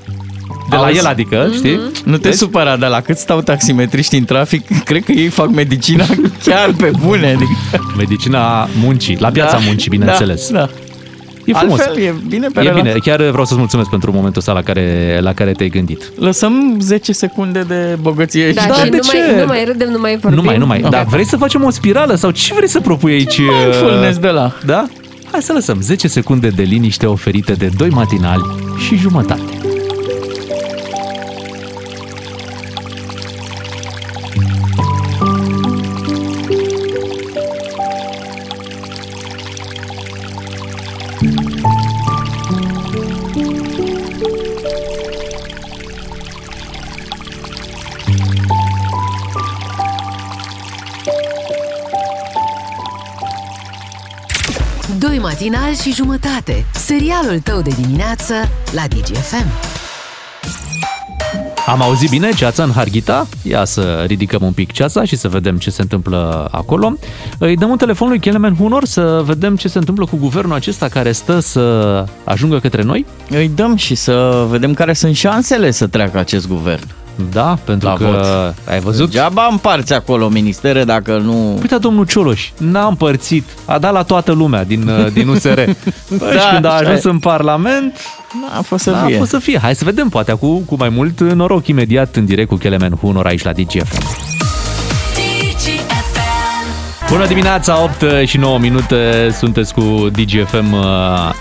de la Auzi? el, adică, știi? Nu te Vezi? supăra, dar la cât stau taximetriștii în trafic, [LAUGHS] cred că ei fac medicina chiar pe bune. Adică, Medicina muncii, la piața muncii, bineînțeles. Da, da. E frumos. Altfel, e bine pe E relax. bine, chiar vreau să-ți mulțumesc pentru momentul ăsta la care, la care te-ai gândit. Lăsăm 10 secunde de bogăție Da, și și de nu ce? mai, nu mai râdem, nu mai vorbim. Nu mai, nu mai. Dar vrei să facem o spirală sau ce vrei să propui aici? mindfulness de la. Da? Hai să lăsăm 10 secunde de liniște oferite de doi matinali și jumătate. Doi matinali și jumătate. Serialul tău de dimineață la DGFM. Am auzit bine ceața în Harghita? Ia să ridicăm un pic ceața și să vedem ce se întâmplă acolo. Îi dăm un telefon lui Kelemen Hunor să vedem ce se întâmplă cu guvernul acesta care stă să ajungă către noi? Îi dăm și să vedem care sunt șansele să treacă acest guvern. Da, pentru La că vot. ai văzut? Degeaba împarți acolo ministere dacă nu... Uite, domnul Cioloș, n-a împărțit, a dat la toată lumea din, uh, din USR. [LAUGHS] Păi, Da, și când a așa ajuns e. în Parlament, A fost să a fie. fost să fie. Hai să vedem, poate acum cu mai mult noroc imediat în direct cu Kelemen Hunor aici la DGFM. Bună dimineața, 8 și 9 minute, sunteți cu DGFM uh,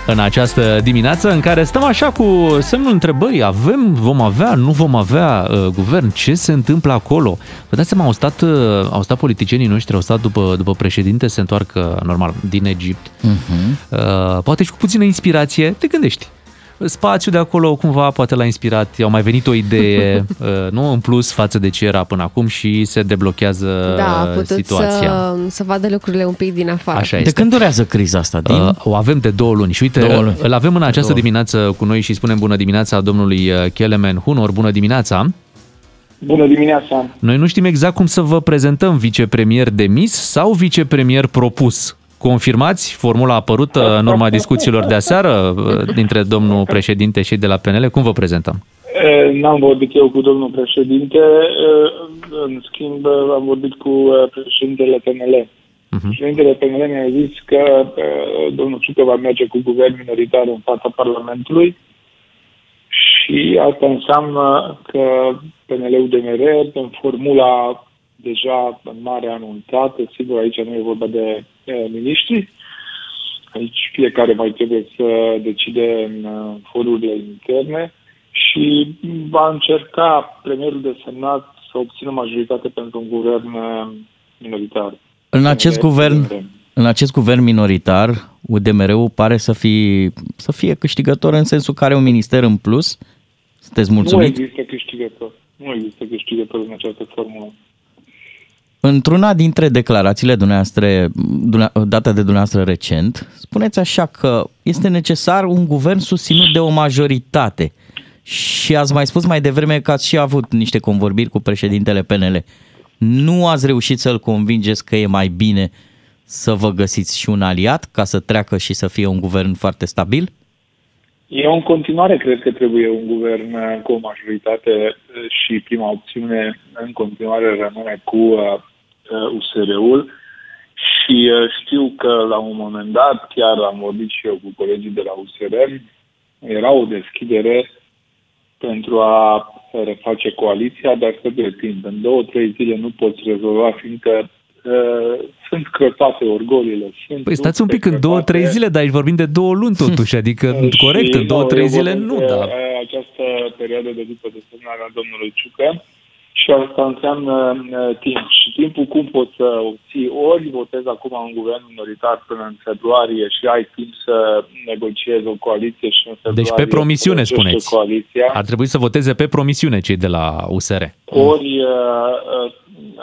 în această dimineață în care stăm așa cu semnul întrebării, avem, vom avea, nu vom avea uh, guvern, ce se întâmplă acolo? Vă dați seama, au stat, uh, au stat politicienii noștri, au stat după, după președinte, se întoarcă normal din Egipt, Mhm. uh, poate și cu puțină inspirație, te gândești. Spațiul de acolo cumva poate l-a inspirat, i-au mai venit o idee, [LAUGHS] uh, nu în plus față de ce era până acum și se deblochează Da, a putut situația. să, să vadă lucrurile un pic din afară. Așa De este. când durează criza asta? Din... Uh, o avem de două luni și uite, Două luni. îl avem în această Două. dimineață cu noi și spunem bună dimineața domnului uh, Kelemen Hunor, bună dimineața. Bună dimineața! Noi nu știm exact cum să vă prezentăm vicepremier demis sau vicepremier propus. Confirmați formula apărută în urma discuțiilor de aseară uh, dintre domnul președinte și de la PNL? Cum vă prezentăm? E, N-am vorbit eu cu domnul președinte, e, în schimb am vorbit cu e, președintele PNL. Președintele PNL mi-a zis că e, domnul Ciucă va merge cu guvern minoritar în fața Parlamentului și asta înseamnă că PNL-ul DMR, în formula deja în mare anunțată, sigur aici nu e vorba de e, miniștri, aici fiecare mai trebuie să decide în uh, forurile interne și va încerca premierul de semnat să obțină majoritate pentru un guvern uh, minoritar. În acest PNL. guvern, în acest guvern minoritar, UDMR-ul pare să fie, să fie câștigător în sensul că are un minister în plus. Sunteți Nu mulțumit? există câștigător. Nu există câștigător în această formulă. Într-una dintre declarațiile dumneavoastră, dune- date de dumneavoastră recent, spuneți așa că este necesar un guvern susținut de o majoritate. Și ați mai spus mai devreme că ați și avut niște convorbiri cu președintele PNL. Nu ați reușit să-l convingeți că e mai bine să vă găsiți și un aliat ca să treacă și să fie un guvern foarte stabil? Eu în continuare cred că trebuie un guvern uh, cu o majoritate uh, și prima opțiune în continuare rămâne cu uh, uh, USR-ul și uh, știu că la un moment dat, chiar am vorbit și eu cu colegii de la USR, era o deschidere pentru a reface coaliția, dar trebuie timp. În două, trei zile nu poți rezolva, fiindcă uh, sunt crăpate orgolile. Sunt Păi stați un lupte pic, în două, crăpate. trei zile, dar aici vorbim de două luni totuși, adică [LAUGHS] corect, Și, în două, nu, trei eu zile vorbesc nu, de, da. uh, Această perioadă de după desemnarea domnului Ciucă și asta înseamnă uh, timp. Și timpul cum poți să obții? Ori votezi acum un guvern minoritar până în februarie și ai timp să negociezi o coaliție și în februarie... Deci pe promisiune, să găsești spuneți. Coaliția. Ar trebui să voteze pe promisiune cei de la USR. Ori uh, uh,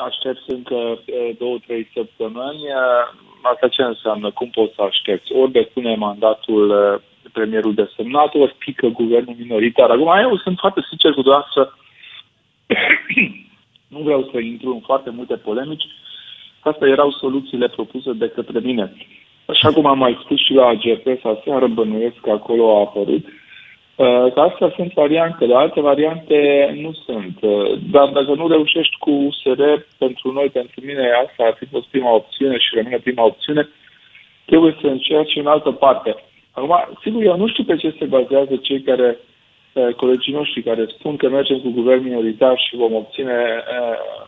aștepți încă uh, două, trei săptămâni. Uh, Asta ce înseamnă? Cum poți să aștepți? Ori depune mandatul uh, premierul desemnat, ori pică guvernul minoritar. Acum, eu sunt foarte sincer cu dumneavoastră. Nu vreau să intru în foarte multe polemici. Astea erau soluțiile propuse de către mine. Așa cum am mai spus și la AGP, aseară bănuiesc că acolo a apărut, Uh, Că astea sunt variantele, alte variante nu sunt. Uh, Dar dacă nu reușești cu USR, pentru noi, pentru mine, asta ar fi fost prima opțiune și rămâne prima opțiune, trebuie să încerci în altă parte. Acum, sigur, eu nu știu pe ce se bazează cei care, uh, colegii noștri care spun că mergem cu guvern minoritar și vom obține uh,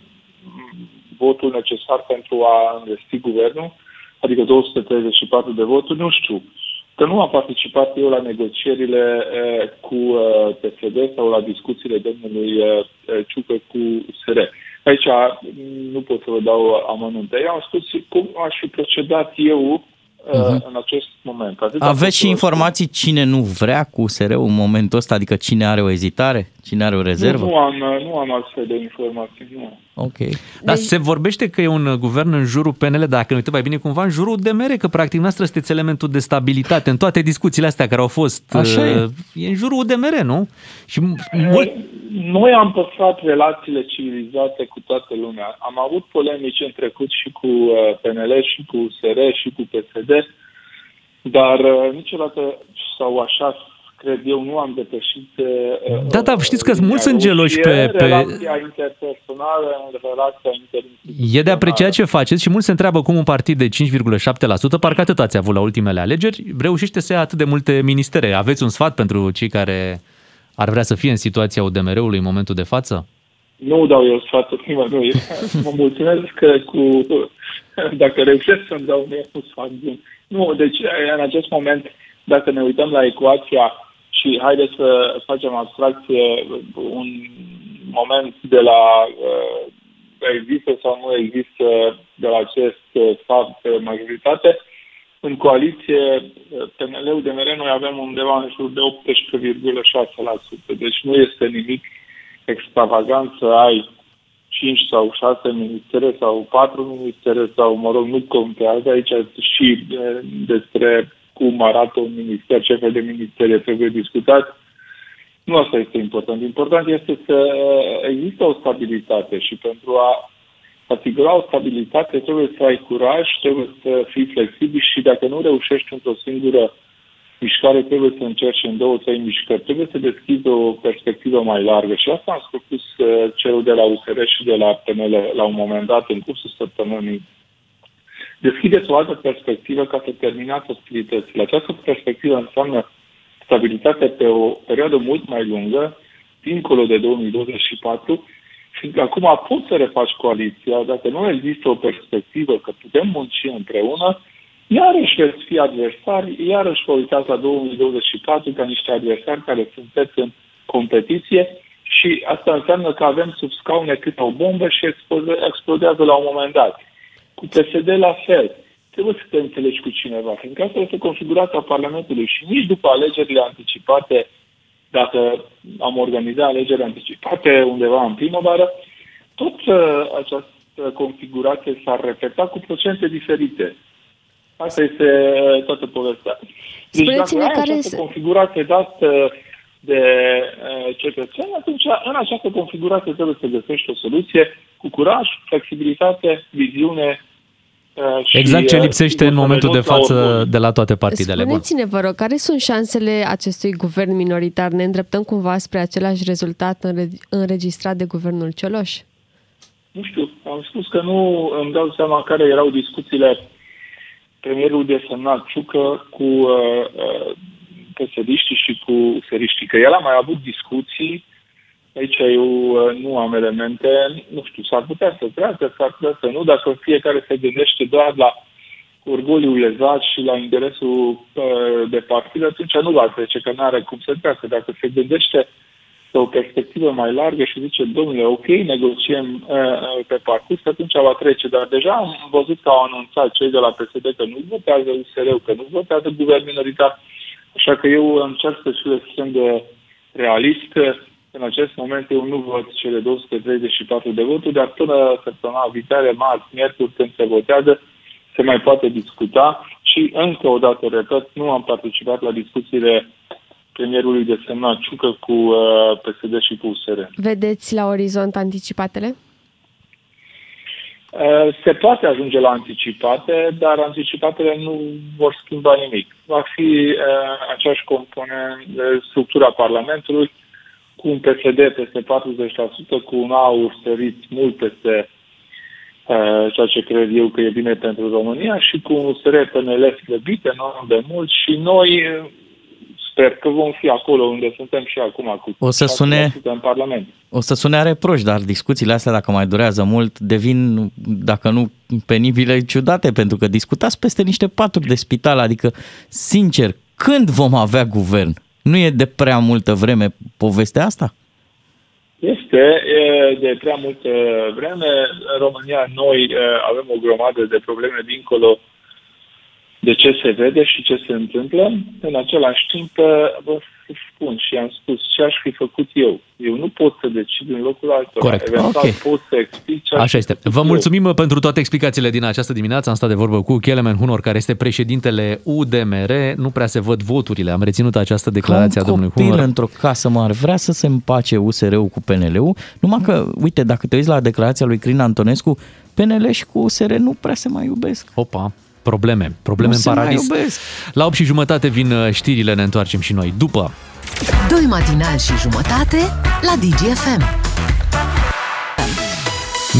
votul necesar pentru a învesti guvernul, adică 234 de voturi, nu știu că nu am participat eu la negocierile uh, cu uh, PSD sau la discuțiile domnului uh, Ciucă cu USR. Aici mm, nu pot să vă dau amănunte. Eu am spus cum aș fi procedat eu uh, Mhm. în acest moment. Atât am Aveți putut și să vă informații cine nu vrea cu USR-ul în momentul ăsta, adică cine are o ezitare? Cine are o rezervă? Nu, nu, am, nu am astfel de informații, nu. Ok. Dar se vorbește că e un guvern în jurul PNL, dacă ne uităm mai bine cumva, în jurul DMR, că practic noastră sunteți elementul de stabilitate în toate discuțiile astea care au fost. Așa e. uh, E în jurul UDMR, nu? Și mult... Noi am păstrat relațiile civilizate cu toată lumea. Am avut polemici în trecut și cu uh, PNL, și cu USR, și cu PSD, dar uh, niciodată, sau așa cred eu, nu am depășit uh, Da, da, știți că mulți sunt geloși pe- pe- relația interpersonală, în relația interinstituțională. E de apreciat ce faceți și mulți se întreabă cum un partid de 5,7%, parcă atât ați avut la ultimele alegeri, reușește să ia atât de multe ministere. Aveți un sfat pentru cei care ar vrea să fie în situația UDMR-ului în momentul de față? Nu dau eu sfaturi nimănui. [LAUGHS] Mă mulțumesc că cu, [LAUGHS] dacă reușesc să-mi dau mie un sfat bun. Nu, deci în acest moment, dacă ne uităm la ecuația și haideți să facem abstracție un moment de la uh, există sau nu există de la acest uh, fapt uh, majoritate, în coaliție, uh, PNL-ul de mere, noi avem undeva în jur de 18,6%. Deci nu este nimic extravagant să ai 5 sau 6 ministere sau 4 ministere sau, mă rog, nu contează aici și de, despre cum arată un minister, ce fel de ministere trebuie discutat. Nu asta este important. Important este să există o stabilitate și pentru a asigura o stabilitate trebuie să ai curaj, trebuie să fii flexibil și dacă nu reușești într-o singură mișcare, trebuie să încerci în două, trei mișcări. Trebuie să deschizi o perspectivă mai largă și asta am spus uh, celul de la USR și de la PNL la un moment dat în cursul săptămânii. Deschideți o altă perspectivă ca să terminați ostilitățile. Această perspectivă înseamnă stabilitate pe o perioadă mult mai lungă, dincolo de 2024, și acum poți să refaci coaliția, dacă nu există o perspectivă că putem munci împreună, iarăși veți fi adversari, iarăși vă uitați la 2024 ca niște adversari care sunteți în competiție și asta înseamnă că avem sub scaune câte o bombă și explode- explodează la un moment dat. Cu PSD la fel. Trebuie să te înțelegi cu cineva, fiindcă asta este configurația Parlamentului și nici după alegerile anticipate, dacă am organizat alegeri anticipate undeva în primăvară, tot uh, această configurație s-ar repeta cu procente diferite. Asta este uh, toată povestea. Deci Spuneți-ne dacă ai care această se- configurație dată de uh, cetățeni, atunci în această configurație trebuie să găsești o soluție cu curaj, flexibilitate, viziune uh, și, Exact ce uh, lipsește sigur, în să momentul de renunți la față orgoliu. de la toate partidele. Bun. Spuneți-ne, vă rog, care sunt șansele acestui guvern minoritar? Ne îndreptăm cumva spre același rezultat înre- înregistrat de guvernul Cioloș? Nu știu, am spus că nu îmi dau seama care erau discuțiile premierul desemnat Ciucă cu uh, uh, psd și cu seriștii, că el a mai avut discuții, aici eu uh, nu am elemente, nu știu, s-ar putea să treacă, s-ar putea să nu, dacă fiecare se gândește doar la orgoliul lezat și la interesul uh, de partid, atunci nu va trece, că nu are cum să treacă. Dacă se gândește pe o perspectivă mai largă și zice, domnule, ok, negociem uh, uh, pe parcurs, atunci va trece. Dar deja am văzut că au anunțat cei de la PSD că nu votează USR-ul, că nu votează guvern minoritar. Așa că eu încerc să fiu extrem de realist. În acest moment eu nu văd cele 234 de voturi, dar până săptămâna viitoare, marți, miercuri, când se votează, se mai poate discuta și încă o dată, repet, nu am participat la discuțiile premierului desemnat Ciucă cu uh, PSD și cu USR. Vedeți la orizont anticipatele? Uh, Se poate ajunge la anticipate, dar anticipatele nu vor schimba nimic. Va fi uh, aceeași component de structura Parlamentului, cu un PSD peste 40%, cu un aur sărit mult peste uh, ceea ce cred eu că e bine pentru România și cu un USR PNL slăbit enorm de mult și noi uh, sper că vom fi acolo unde suntem și acum cu O să sune- 6% în Parlament. O să sune a reproș, dar discuțiile astea, dacă mai durează mult, devin, dacă nu penibile, ciudate, pentru că discutați peste niște paturi de spital, adică, sincer, când vom avea guvern? Nu e de prea multă vreme povestea asta? Este e, de prea multă vreme. În România noi e, avem o grămadă de probleme dincolo de ce se vede și ce se întâmplă. În același timp, vă spun și am spus ce aș fi făcut eu. Eu nu pot să decid în locul altora. Corect. Eventual Ok. pot să explic ce aș Așa fi este. făcut Vă eu. mulțumim uh, pentru toate explicațiile din această dimineață. Am stat de vorbă cu Kelemen Hunor, care este președintele UDMR. Nu prea se văd voturile. Am reținut această declarație a Ca un domnului copil Hunor. într-o casă mare vrea să se împace USR-ul cu PNL-ul, numai că, uite, dacă te uiți la declarația lui Crin Antonescu, PNL și cu USR nu prea se mai iubesc. Opa, probleme. Probleme Nu în se mai paradis. iubesc. La 8 și jumătate vin uh, știrile, ne întoarcem și noi. După Doi matinali și jumătate la DGFM.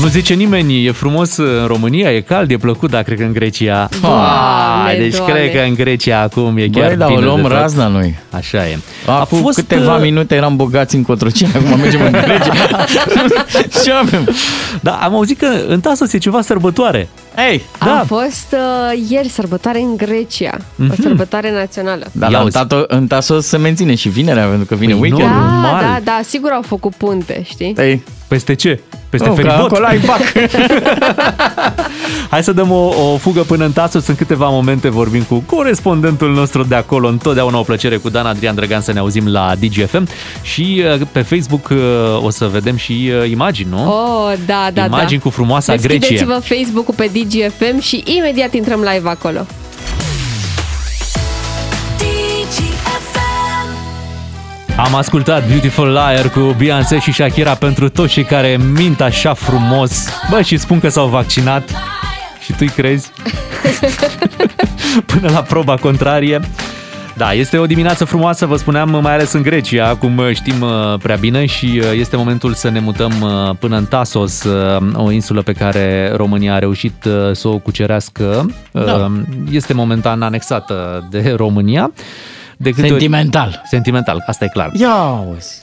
Nu zice nimeni, e frumos în România, e cald, e plăcut, dar cred că în Grecia... Doamne, Ah, deci Doamne. cred că în Grecia acum e chiar Băi, dar o bine luăm de tot. razna noi. Așa e. Acum fost, câteva uh, minute eram bogați în Cotroceni, acum mergem în Grecia. [LAUGHS] Ce avem? Da, am auzit că în Tasos e ceva sărbătoare. Ei, da. A fost uh, ieri sărbătoare în Grecia, o Mhm. sărbătoare națională. Dar la Tato, în Tasos se menține și vinerea, pentru că vine Păi weekend Da, da, da, sigur au făcut punte, știi? Ei, Peste ce? Peste Nu, că feribot? acolo ai pac. [LAUGHS] Hai să dăm o, o fugă până în Tasos. În câteva momente vorbim cu corespondentul nostru de acolo. Întotdeauna o plăcere cu Dan Adrian Drăgan să ne auzim la DGFM. Și uh, pe Facebook uh, o să vedem și uh, imagini, nu? Oh, da, da, Imagini da. cu frumoasa Grecie. Deschideți-vă Facebook-ul pe DGFM și imediat intrăm live acolo. Am ascultat Beautiful Liar cu Beyoncé și Shakira pentru toți cei care mint așa frumos. Bă, și spun că s-au vaccinat. Și tu-i crezi? [LAUGHS] Până la proba contrarie. Da, este o dimineață frumoasă, vă spuneam, mai ales în Grecia, cum știm uh, prea bine și uh, este momentul să ne mutăm uh, până în Tasos, uh, o insulă pe care România a reușit uh, să o cucerească. Da. Uh, Este momentan anexată de România. De câte Sentimental. Ori... Sentimental, asta e clar. Ia uzi.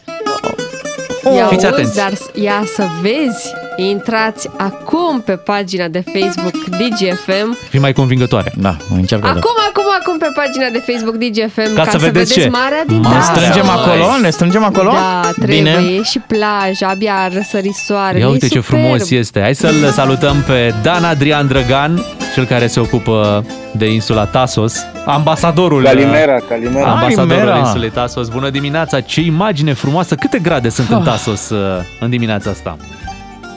Ia Fiți auzi, atenți. dar ia să vezi, intrați acum pe pagina de Facebook DGFM. Fii mai convingătoare. Da, mai încearcă. Acum, acum, acum pe pagina de Facebook DGFM Ca să vedeți ce? marea din Marea. Ne strângem Tasos. acolo? Ne strângem acolo? Da, trebuie, Bine. e și plaja, abia a răsărit soarele. Ia uite e ce superb. frumos este. Hai să-l salutăm pe Dan Adrian Drăgan, cel care se ocupă de insula Tasos, ambasadorul. Calimera, calimera. Ambasadorul Calimera. insulei Tasos. Bună dimineața! Ce imagine frumoasă! Câte grade sunt în Tasos uh, în dimineața asta?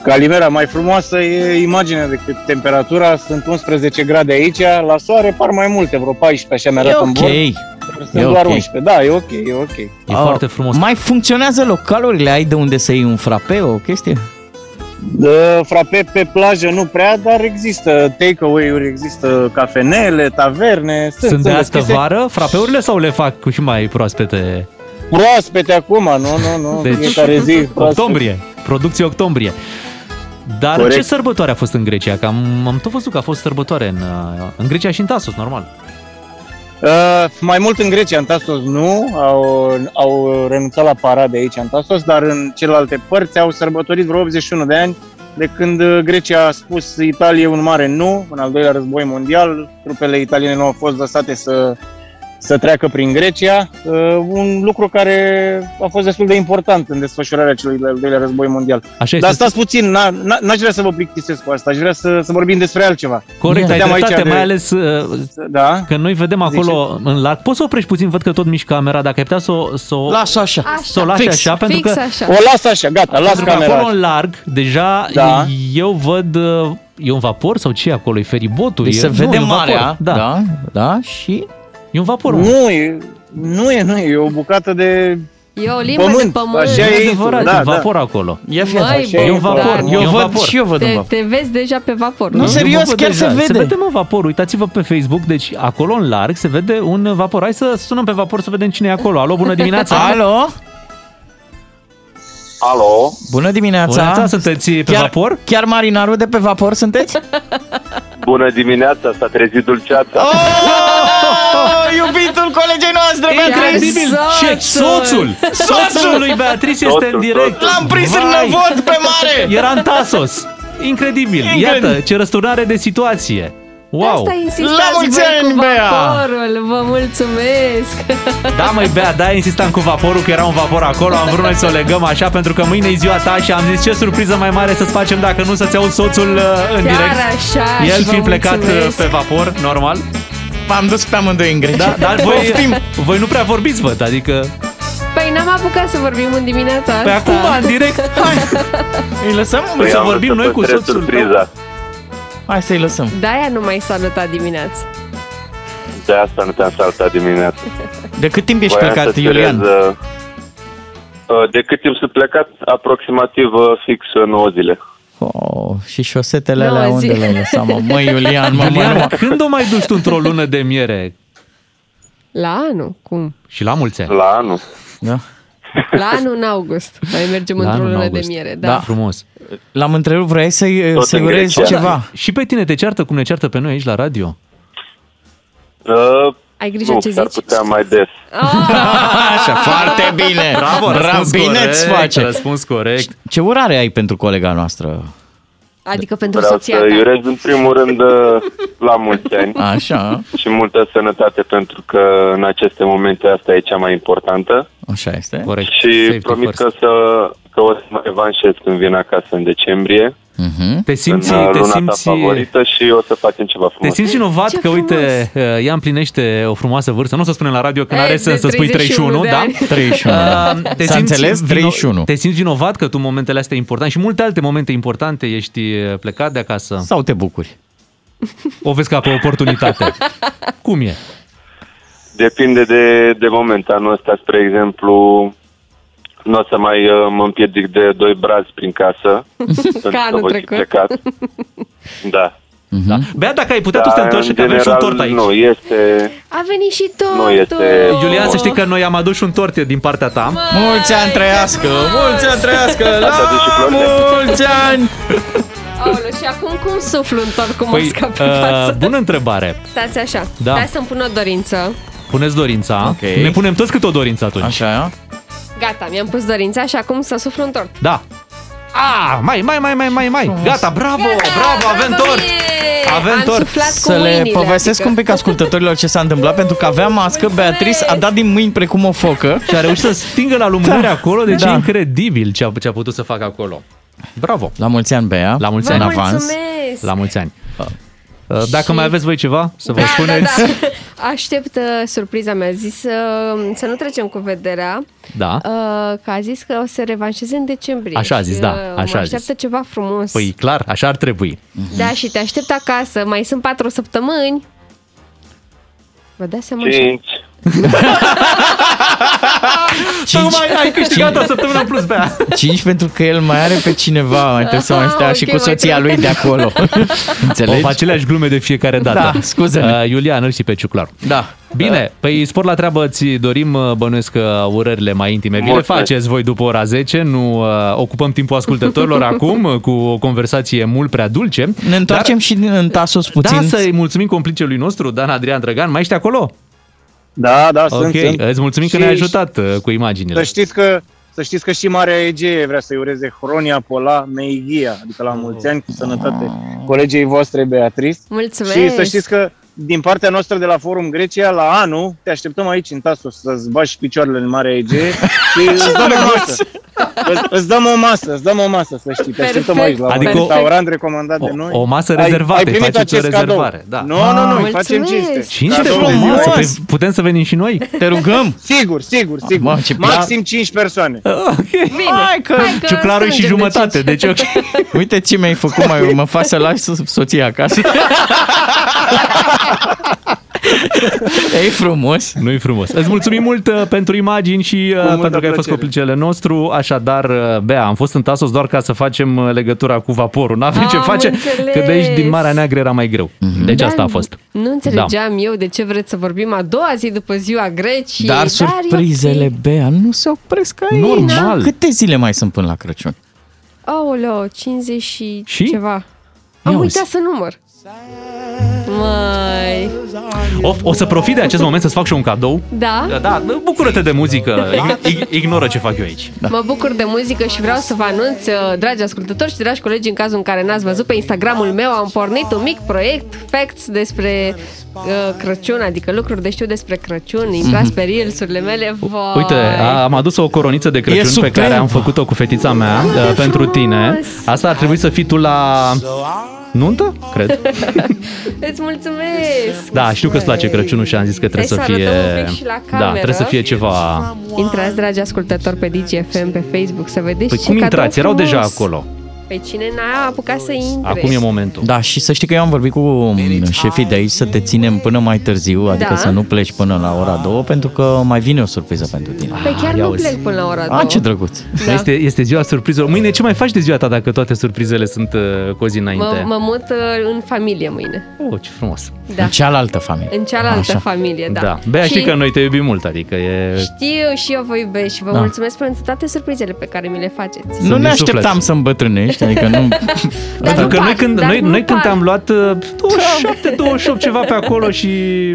Calimera mai frumoasă e imaginea decât temperatura. Sunt 11 grade aici, la soare par mai multe, vreo 14 așa mi-arată E în ok. bord. Sunt E doar ok. 11. Da, e ok, e ok. E Ah, foarte frumos. Mai funcționează localurile? Ai de unde să iei un frape, o chestie? De frape pe plajă nu prea, dar există takeaway-uri, există cafenele, taverne. Sunt, Sunt de sunt astă deschise. vară frapeurile sau le fac cu și mai proaspete? Proaspete acum, nu, nu, nu. Deci, Fiecare zi. [LAUGHS] proaspete. octombrie, producție octombrie. Dar Corect. ce sărbătoare a fost în Grecia? Că am, am tot văzut că a fost sărbătoare în, uh, în Grecia și în Tasos, normal. Uh, mai mult în Grecia, în Tasos nu, au, au renunțat la parade aici în Tasos, dar în celelalte părți au sărbătorit vreo 81 de ani. De când uh, Grecia a spus Italia un mare nu, în al doilea război mondial, trupele italiene nu au fost lăsate să, să treacă prin Grecia, uh, un lucru care a fost destul de important în desfășurarea celui de-al doilea război mondial. Așa Dar este. stați puțin, n-a- n- n-aș vrea să vă plictisesc cu asta, aș vrea să, să vorbim despre altceva. Corect, ai Stăteam aici dreptate, de- mai ales uh, Da? că noi vedem acolo în larg. Poți să oprești puțin, văd că tot miști camera, dacă ai putea să o, să o, Lasă așa. să o lași Fix, așa, pentru Fix că, așa. O las așa, gata, las pentru că camera. acolo în larg, deja Da. eu văd, uh, e un vapor sau ce e acolo? E feribotul? Deci e, se nu, vede e un vapor. marea, Da. da, da, și e un vapor. mă. Nu e, nu e, nu e, e o bucată de E o limbă pământ. de pământ. Așa E e, adevărat, da, e da. vapor acolo. ia fi Măi, atent. Așa E un bă, vapor, da. e Eu un văd vapor. și eu văd un Te, vapor. te vezi deja pe vapor, nu? Nu, Eu serios, vă văd chiar se deja. vede. Se vede, mă, vaporul. Uitați-vă pe Facebook, deci acolo în larg se vede un vapor. Hai să sunăm pe vapor să vedem cine e acolo. Alo, bună dimineața! [LAUGHS] Alo? Alo? Bună dimineața! Bună dimineața, sunteți pe chiar, vapor? Chiar marinarul de pe vapor sunteți? Bună dimineața, s-a trezit dulceața. Oh, [LAUGHS] iubitul colegei noastre, Beatrice! Incredibil! Ce? Soțul! Soțul lui Beatrice este Soțul, în direct! L-am prins în Vai! năvod pe mare! Era în Tasos! Incredibil! Incredibil. Iată, ce răsturnare de situație! Wow! Asta La insistați mulți voi ani, cu Bea! vaporul, vă mulțumesc! Da, măi, Bea, da, insistam cu vaporul, că era un vapor acolo, am vrut noi să o legăm așa, pentru că mâine e ziua ta și am zis ce surpriză mai mare să-ți facem dacă nu să-ți auzi soțul uh, în Chiar direct. așa, și El vă fiind plecat uh, mulțumesc. pe vapor, normal. V-am dus pe amândoi în Grecia. Da, dar voi, Poftim. voi nu prea vorbiți, văd, adică... Păi n-am apucat să vorbim în dimineața asta. Pe acum, în direct, hai! Îi lăsăm Păi să vorbim noi cu soțul tău. surpriza. Hai să-i lăsăm. De-aia nu mai salutat dimineața. De asta nu te-am salutat dimineața. De cât timp ești Voiam plecat, să Iulian? tirez, uh, uh, De cât timp sunt plecat? Aproximativ uh, fix uh, 9 zile. Oh, și șosetele Nouă alea unde zile. le-ai lăsat, mă? Măi, Iulian, mă, mă, Iulian, mă. când o mai duci tu într-o lună de miere? La anul? Cum? Și la mulți ani. La anul. Da. La anul în august. Mai mergem La într-o anul în lună de august. miere. Da. Da. Frumos. L-am întrerupt, vrei să-i, Tot să-i în urezi Grecia. ceva? Și pe tine te ceartă cum ne ceartă pe noi aici la radio? Uh, Ai grijă nu, ce s-ar zici? putea mai des. Așa, foarte bine. Bravo, răspuns bine corect, îți face. Răspuns corect. Ce urare ai pentru colega noastră? Adică pentru Vreau soția să ta. urez în primul rând uh, la mulți ani Așa, și multă sănătate pentru că în aceste momente asta e cea mai importantă. așa este. Corect. Și Safety promit first. că, să, că o să mă revanșez când vin acasă în decembrie, Mhm. Te simți, în uh, te luna ta simți, favorită și o să facem ceva te frumos. simți vinovat Ce că, uite, ea împlinește o frumoasă vârstă. Nu o să spunem la radio că E, n-are de sens să spui 31 31, de da? ani. [LAUGHS] 31. Uh, te S-a simți înțeles? 31. Te simți vinovat că tu în momentele astea importante și multe alte momente importante ești uh, plecat de acasă. Sau te bucuri? O vezi ca pe o oportunitate. [LAUGHS] Cum e? Depinde de, de moment. Anul ăsta, spre exemplu, nu o să mai uh, mă împiedic de doi brazi prin casă. [LAUGHS] pentru că anul voi fi trecut. plecat. Da. Da? Bea, dacă ai putea, tu să te Dar, întorci în că avem și un general, tort aici. Nu, este... A venit și tot. Nu este- Iulian, să știi că noi am adus și un tort din partea ta. Mulți ani trăiască! Mulți ani trăiască! La Ați adus și flori? mulți ani! Aoleu, și acum cum suflu un tort cu Păi, mosca pe uh, față? bună întrebare. Stați așa. Da. Hai să-mi pun o dorință. Puneți dorința. Ok. Ne punem toți câte o dorință atunci. Așa, Gata, mi-am pus dorința și acum să suflu un tort. Da. A, mai, mai, mai, mai, mai, mai. Gata, bravo, bravo, avem tort. Avem Am tort. suflat cu Să le mâinile, povestesc adică... un pic ascultătorilor ce s-a întâmplat, pentru că avea mască, Beatrice a dat din mâini precum o focă. Și a reușit să stingă la lumânări Da. acolo, deci Da. e incredibil ce a, ce a putut să facă acolo. Bravo. La mulți ani, Bea. La mulți Vă ani. mulțumesc. avans. La mulți ani. Uh, Dacă Și- mai aveți voi ceva să vă Da, spuneți. da, da. [LAUGHS] Aștept uh, surpriza mea. A zis să, să nu trecem cu vederea, Da. uh, că a zis că o să revanșeze în decembrie. Așa a zis, Și, da, uh, așa mă a zis. așteaptă ceva frumos. Păi clar, așa ar trebui. Da, și te aștept acasă. Mai sunt patru săptămâni. Vă dați seama și... Cinci. [LAUGHS] Tocmai ai câștigat o săptămână în plus, Bea. 5 pentru că el mai are pe cineva, mai trebuie să mai stea Ah, și ok, cu mai soția trebuie. lui de acolo. [LAUGHS] Înțelegi? O aceleași glume de fiecare dată. Da, scuze-ne. Uh, Iulian, îl știi pe Ciuclar. Da. Bine, păi spor la treabă ți dorim, uh, bănuiesc că urările mai intime. Vi le Mulțumesc. faceți voi după ora 10, nu uh, ocupăm timpul ascultătorilor [LAUGHS] acum uh, cu o conversație mult prea dulce. Ne întoarcem și în Tasos puțin. Da, să-i mulțumim complicelui nostru, Dan Adrian Drăgan. Mai ești acolo? Da, da, ok, sunt, sunt. îți mulțumim că Și- ne-ai ajutat uh, cu imaginile. Să știți că să știți că și Marea Egee vrea să-i ureze Hronia Pola Meighia, adică la mulți ani, cu sănătate colegii voastre Beatrice. Mulțumesc! Și să știți că din partea noastră de la Forum Grecia, la anul, te așteptăm aici în Tasos să-ți bagi picioarele în Marea Egee și [LAUGHS] îți dăm o masă. Îți, îți dăm o masă, îți dăm o masă, să știi. Te așteptăm aici la Adică un o- restaurant recomandat de noi. o, o masă Ai- rezervată, ai primit faceți o acest cadou. rezervare. Da. Nu, nu, nu, îi facem mulțumesc! cinste. Cinste Cadou de frumos! ziua. Păi putem să venim și noi? Te rugăm. Sigur, sigur, sigur. Mă, ce Maxim 5 persoane. Ok. Bine, Hai că hai că Ciuclarul e și strângem de jumătate, cinci. deci ok. [LAUGHS] Uite ce mi-ai făcut, mai mă faci să lași so- soția acasă. [LAUGHS] [LAUGHS] e frumos. Nu-i frumos. Îți mulțumim mult uh, pentru imagini și uh, multă pentru că ai fost plăcere. coplicele nostru. Așadar, uh, Bea, am fost în Tasos doar ca să facem uh, legătura cu vaporul. N-avem ce Am face, înțeles. că de aici din Marea Neagră era mai greu. Deci Da, asta a fost. Nu înțelegeam eu de ce vreți să vorbim a doua zi după ziua Greciei. Dar e surprizele, ok. Bea, nu se opresc aici. Normal. Câte zile mai sunt până la Crăciun? Aoleo, 50 și, Și? ceva. Am Ia uitat uzi. să număr. Mai. O, o să profit de acest moment să-ți fac și un cadou. Da? Da, bucură-te de muzică. Ig- ig- ignoră ce fac eu aici. Da. Mă bucur de muzică și vreau să vă anunț, uh, dragi ascultători și dragi colegi, în cazul în care n-ați văzut pe Instagramul meu, am pornit un mic proiect, facts despre uh, Crăciun, adică lucruri de știu despre Crăciun, intrați pe reels-urile mele. Vai. Mhm. Uite, a- am adus o coroniță de E Crăciun pe superb. care am făcut-o cu fetița mea uh, pentru tine. Asta ar trebui să fii tu la Nuntă? Cred. [LAUGHS] Îți mulțumesc! Da, știu că îți place Crăciunul și am zis că trebuie să Trebuie fie... să arătăm un pic și la Da, cameră. trebuie să fie ceva... Intrați, dragi ascultători, pe DGFM, pe Facebook, să vedeți Păi ce cum cadou intrați? Erau frumos. deja acolo. Pe cine n-a apucat să intre? Acum e momentul. Da, și să știi că eu am vorbit cu șefii de aici să te ținem până mai târziu, adică Da. să nu pleci până la ora 2, pentru că mai vine o surpriză pentru tine. Păi chiar ia nu uzi. plec până la ora A, 2. ce drăguț! Da. Este, este ziua surprizelor. Mâine ce mai faci de ziua ta dacă toate surprizele sunt uh, cu o zi înainte? Mă, mă mut uh, în familie mâine. Oh, ce frumos. Da. În cealaltă familie. În cealaltă Așa. familie, da. da. Bea, știi Și- că noi te iubim mult, adică e... Știu și eu vă iubesc și vă Da. mulțumesc pentru toate surprizele pe care mi le faceți. Nu din ne suflet. așteptam să îmbătrânești, adică nu... Dar Pentru nu că par, noi când, dar noi, nu noi când par. te-am luat uh, 27, 28 ceva pe acolo și...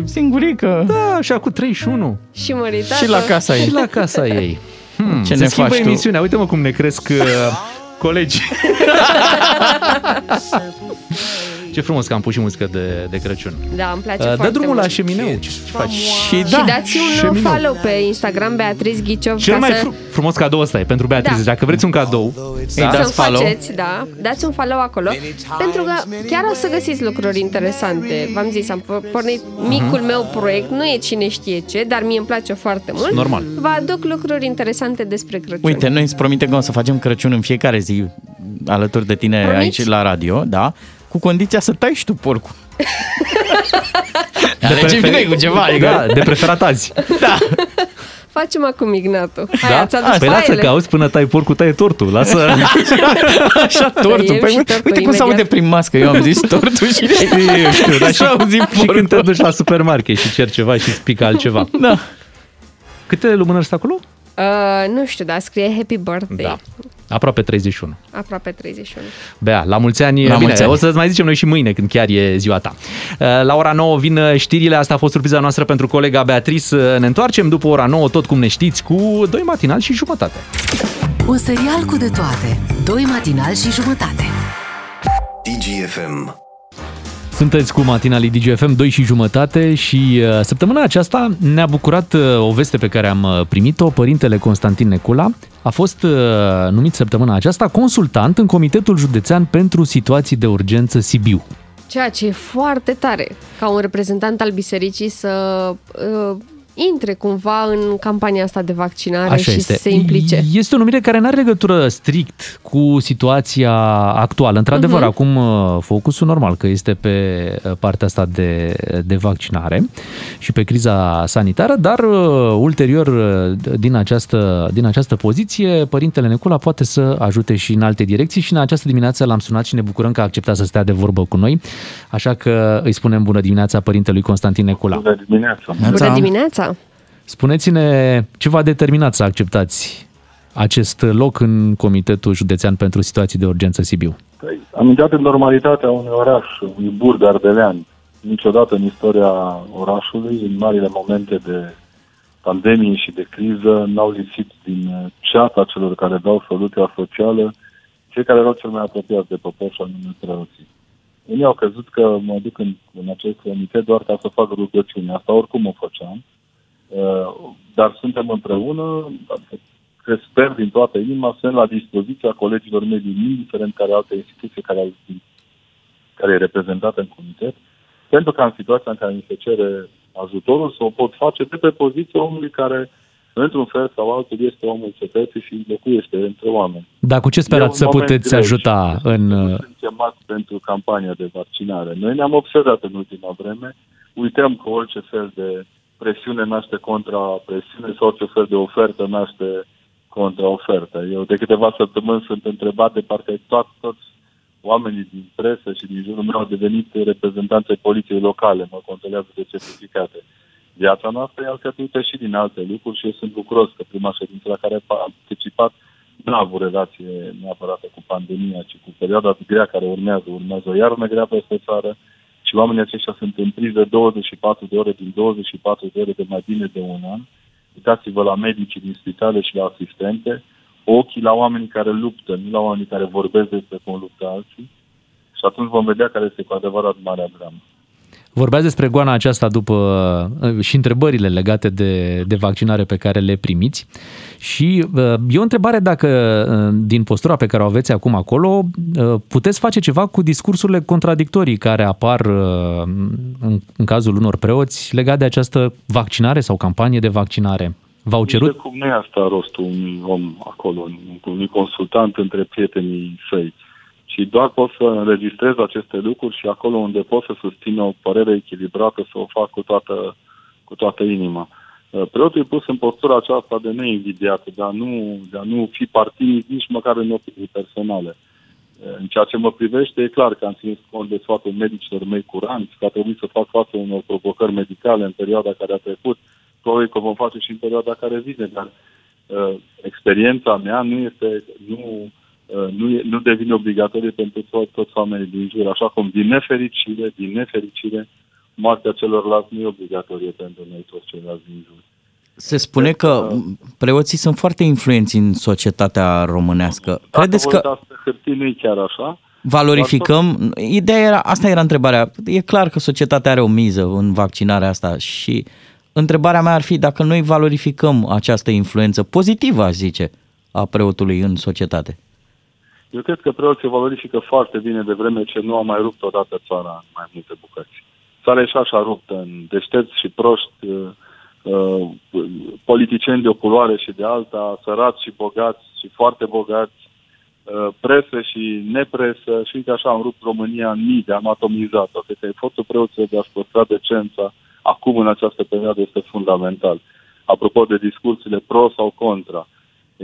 Singurică. Da, și acum 31. Și măritată. Și la casa ei. Și la casa [LAUGHS] ei. Hmm, Ce se ne schimbă faci tu? emisiunea. Uite-mă cum ne cresc uh, [LAUGHS] colegi. [LAUGHS] Ce frumos că am pus și muzică de, de Crăciun. Da, îmi place Uh, Dă foarte drumul mult. la șemineu. Ce ce faci? Și Și da, dați un șemineu. follow pe Instagram Beatriz Ghiciov Cel ca mai să, fru- frumos cadou ăsta e pentru Beatrice. Da. Dacă vreți un cadou, Ei, da? dați să follow. faceți, da, dați un follow acolo, pentru că chiar o să găsiți lucruri interesante. V-am zis, am por- pornit micul meu proiect, nu e cine știe ce, dar mie îmi place foarte mult. Normal. Vă aduc lucruri interesante despre Crăciun. Uite, noi îți promitem că o să facem Crăciun în fiecare zi alături de tine Promiți? aici la radio, da? Cu condiția să tai și tu porcul. [LAUGHS] De Alege prefer- bine cu ceva, adică... Da, de preferat azi. [LAUGHS] da. Facem acum Ignatul. Hai, Da? ați adus Păi lasă foaiele? că auzi până tai porcul, taie tortul. Lasă. [LAUGHS] Așa, tortul. eu Păi, și uite tortul cum se imediat. aude prin mască. Eu am zis tortul și Știu, știu, dar și, S-a auzit și când te porcul. duci la supermarket și ceri ceva și îți pică altceva. Da. Câte lumânări sunt acolo? Uh, nu știu, dar scrie Happy Birthday. Da. Aproape 31. Aproape 31. Bea, la mulți ani. La Bine, mulți ani. o să-ți mai zicem noi și mâine, când chiar e ziua ta. Uh, La ora 9 vin știrile, asta a fost surpriza noastră pentru colega Beatrice. Ne întoarcem după ora 9, tot cum ne știți, cu doi matinal și jumătate. Un serial cu de toate. Doi matinali și jumătate. DGFM. Sunteți cu matinalii DGFM 2 și jumătate și uh, săptămâna aceasta ne-a bucurat uh, o veste pe care am uh, primit-o. Părintele Constantin Necula a fost uh, numit săptămâna aceasta consultant în Comitetul Județean pentru Situații de Urgență Sibiu. Ceea ce e foarte tare ca un reprezentant al bisericii să uh, intre cumva în campania asta de vaccinare Așa și este. să se implice. Este o numire care nu are legătură strict cu situația actuală. Într-adevăr, Mhm. acum uh, focusul normal că este pe uh, partea asta de, de vaccinare și pe criza sanitară, dar uh, ulterior uh, din această, din această poziție, Părintele Necula poate să ajute și în alte direcții și în această dimineață l-am sunat și ne bucurăm că a acceptat să stea de vorbă cu noi, așa că îi spunem bună dimineața Părintelui Constantin Necula. Bună dimineața! Bună dimineața! Spuneți-ne ce v-a determinat să acceptați acest loc în Comitetul Județean pentru Situații de Urgență Sibiu. Păi, am intrat în normalitatea unui oraș, unui burg ardelean. Niciodată în istoria orașului, în marile momente de pandemie și de criză, n-au lipsit din uh, ceata celor care dau soluția socială cei care erau cel mai apropiați de popor și anume preoții. Unii au crezut că mă duc în, în acest comitet doar ca să fac rugăciune. Asta oricum o făceam. Uh, dar suntem împreună, că sper din toată inima, sunt la dispoziția colegilor mei din indiferent care alte instituții care, au, care e reprezentată în comitet, pentru că în situația în care mi se cere ajutorul să o pot face de pe poziția omului care, într-un fel sau altul, este omul cetății și locuiește între oameni. Dar cu ce sperați E să un moment puteți greu ajuta și în... Sunt chemat pentru campania de vaccinare. Noi ne-am observat în ultima vreme, uităm că orice fel de presiune naște contra presiune sau orice fel de ofertă naște contra ofertă. Eu de câteva săptămâni sunt întrebat de parcă toți, toți oamenii din presă și din jurul meu au devenit reprezentanțe poliției locale, mă controlează de certificate. Viața noastră e alcătuită și din alte lucruri și eu sunt bucuros că prima ședință la care am participat nu a avut relație neapărat cu pandemia, ci cu perioada grea care urmează. Urmează o iarnă grea peste țară și oamenii aceștia sunt în priză 24 de ore din 24 de ore de mai bine de un an. Uitați-vă la medicii din spitale și la asistente, ochii la oamenii care luptă, nu la oamenii care vorbesc despre cum luptă alții și atunci vom vedea care este cu adevărat marea dramă. Vorbeați despre goana aceasta după uh, și întrebările legate de, de vaccinare pe care le primiți și uh, e o întrebare dacă uh, din postura pe care o aveți acum acolo puteți face ceva cu discursurile contradictorii care apar în, în cazul unor preoți legat de această vaccinare sau campanie de vaccinare. V-au cerut? cum nu e asta rostul unui om acolo, unui consultant între prietenii săi și doar pot să înregistrez aceste lucruri și acolo unde pot să susțin o părere echilibrată, să o fac cu toată, cu toată inima. Uh, preotul e pus în postura aceasta de neinvidiat, de a nu, de a nu fi partinic nici măcar în opinii personale. Uh, în ceea ce mă privește, e clar că am ținut cont de sfatul medicilor mei curanți, că a trebuit să fac față unor provocări medicale în perioada care a trecut, probabil că vom face și în perioada care vine, dar uh, experiența mea nu este, nu, Uh, nu, e, nu devine obligatorie pentru to- toți oamenii din jur, așa cum din nefericire, din nefericire, moartea celorlalți nu e obligatorie pentru noi toți ceilalți din jur. Se spune că preoții sunt foarte influenți în societatea românească. Dacă Credeți că pe hârtii nu e chiar așa. valorificăm? Ideea era, asta era întrebarea. E clar că societatea are o miză în vaccinarea asta și întrebarea mea ar fi dacă noi valorificăm această influență pozitivă, aș zice, a preotului în societate. Eu cred că preoții valorifică foarte bine de vreme ce nu a mai rupt odată țara în mai multe bucăți. Țara e și așa ruptă în deștepți și proști, uh, uh, politicieni de o culoare și de alta, sărați și bogați și foarte bogați, uh, presă și nepresă și uite așa am rupt România în mii de am atomizat-o. Cred că efortul preoților de a-și păstra decența acum în această perioadă este fundamental. Apropo de discursurile pro sau contra,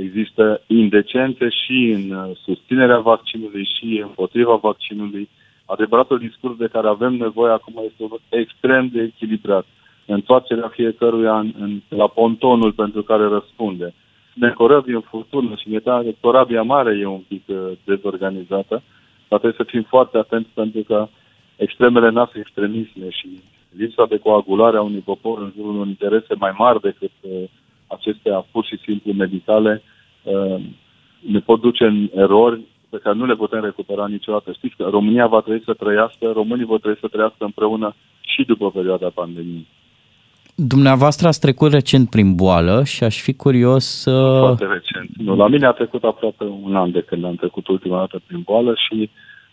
Există indecențe și în uh, susținerea vaccinului și împotriva vaccinului. Adevăratul discurs de care avem nevoie acum este unul extrem de echilibrat. Întoarcerea fiecăruia în, în, la pontonul pentru care răspunde. Ne corăbii în furtună și ne că corabia mare e un pic uh, dezorganizată, dar trebuie să fim foarte atenți pentru că extremele noastre extremisme și lipsa de coagulare a unui popor în jurul unor interese mai mari decât uh, acestea pur și simplu medicale uh, ne pot duce în erori pe care nu le putem recupera niciodată. Știți că România va trebui să trăiască, românii vor trebui să trăiască împreună și după perioada pandemiei. Dumneavoastră ați trecut recent prin boală și aș fi curios să... Foarte recent. Nu, la mine a trecut aproape un an de când am trecut ultima dată prin boală și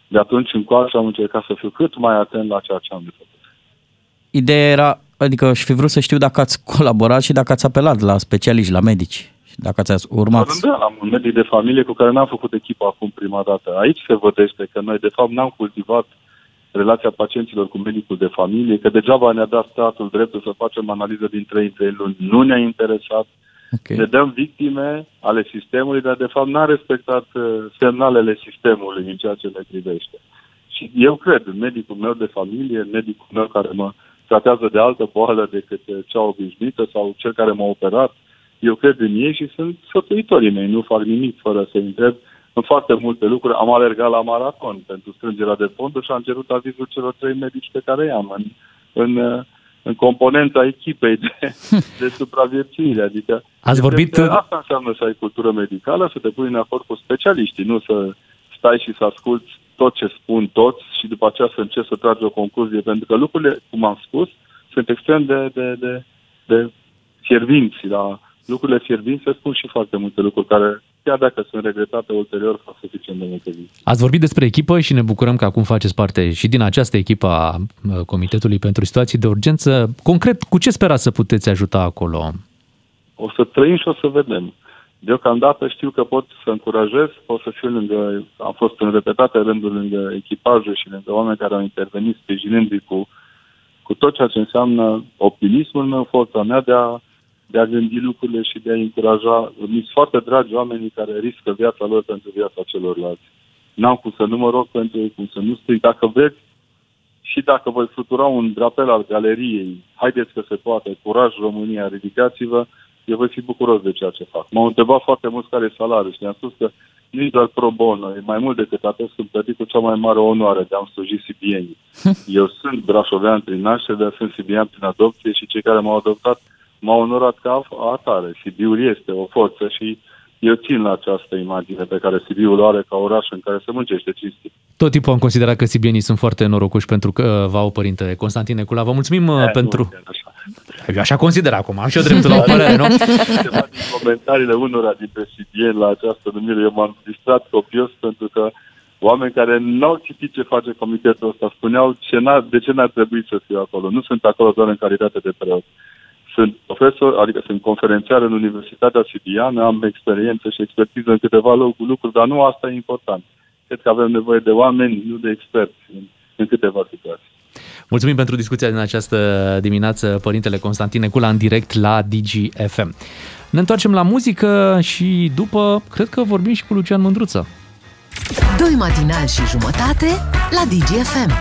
de atunci încoace am încercat să fiu cât mai atent la ceea ce am de făcut. Ideea era Adică aș fi vrut să știu dacă ați colaborat și dacă ați apelat la specialiști, la medici. Și dacă ați urmat... Da, am un medic de familie cu care n-am făcut echipă acum prima dată. Aici se vădește că noi, de fapt, n-am cultivat relația pacienților cu medicul de familie, că degeaba ne-a dat statul dreptul să facem analiză din 3 în 3 luni. Nu ne-a interesat. Okay. Ne dăm victime ale sistemului, dar de fapt n-a respectat uh, semnalele sistemului în ceea ce le privește. Și eu cred, medicul meu de familie, medicul meu care mă tratează de altă boală decât cea obișnuită sau cel care m-a operat. Eu cred în ei și sunt sfătuitorii mei, nu fac nimic fără să întreb în foarte multe lucruri. Am alergat la maraton pentru strângerea de fonduri și am cerut avizul celor trei medici pe care i-am în, în, în componenta echipei de, [LAUGHS] de supraviețuire. Adică Ați vorbit... Asta înseamnă să ai cultură medicală, să te pui în acord cu specialiștii, nu să stai și să asculți tot ce spun toți și după aceea să încerc să tragi o concluzie, pentru că lucrurile, cum am spus, sunt extrem de, de, de, de fiervinți. La lucrurile fiervinți se spun și foarte multe lucruri care, chiar dacă sunt regretate ulterior, fac suficient de multe zi. Ați vorbit despre echipă și ne bucurăm că acum faceți parte și din această echipă a Comitetului pentru Situații de Urgență. Concret, cu ce sperați să puteți ajuta acolo? O să trăim și o să vedem. Deocamdată știu că pot să încurajez, pot să fiu lângă, am fost în repetate rânduri lângă echipaje și lângă oameni care au intervenit sprijinându-i cu, cu tot ceea ce înseamnă optimismul meu, forța mea de a, de a gândi lucrurile și de a încuraja. Mi sunt foarte dragi oamenii care riscă viața lor pentru viața celorlalți. N-am cum să nu mă rog pentru ei, cum să nu strig. Dacă vreți, și dacă voi flutura un drapel al galeriei, haideți că se poate, curaj România, ridicați-vă, eu voi fi bucuros de ceea ce fac. M-au întrebat foarte mult care e salariul și ne-am spus că nu e doar pro bono, e mai mult decât atât, sunt plătit cu cea mai mare onoare de a-mi sluji sibienii. [LAUGHS] Eu sunt brașovean prin naștere, dar sunt sibian prin adopție și cei care m-au adoptat m-au onorat ca atare. Sibiul este o forță și eu țin la această imagine pe care Sibiul o are ca oraș în care se muncește cinstit. Tot timpul am considerat că sibienii sunt foarte norocoși pentru că uh, v-au părinte Constantin Necula. Vă mulțumim uh, pentru... Eu așa consider acum, am și eu dreptul la o părere, nu? Ceva [LAUGHS] din comentariile unora dintre CDN la această numire, eu m-am distrat copios pentru că oameni care n-au citit ce face comitetul ăsta spuneau ce n-ar, de ce n-ar trebui să fiu acolo. Nu sunt acolo doar în calitate de preot. Sunt profesor, adică sunt conferențiar în Universitatea Sibiană, am experiență și expertiză în câteva lucruri, dar nu asta e important. Cred că avem nevoie de oameni, nu de experți în, în câteva situații. Mulțumim pentru discuția din această dimineață, Părintele Constantin Necula, în direct la DGFM. Ne întoarcem la muzică și după, cred că vorbim și cu Lucian Mândruță. Doi matinali și jumătate la DGFM.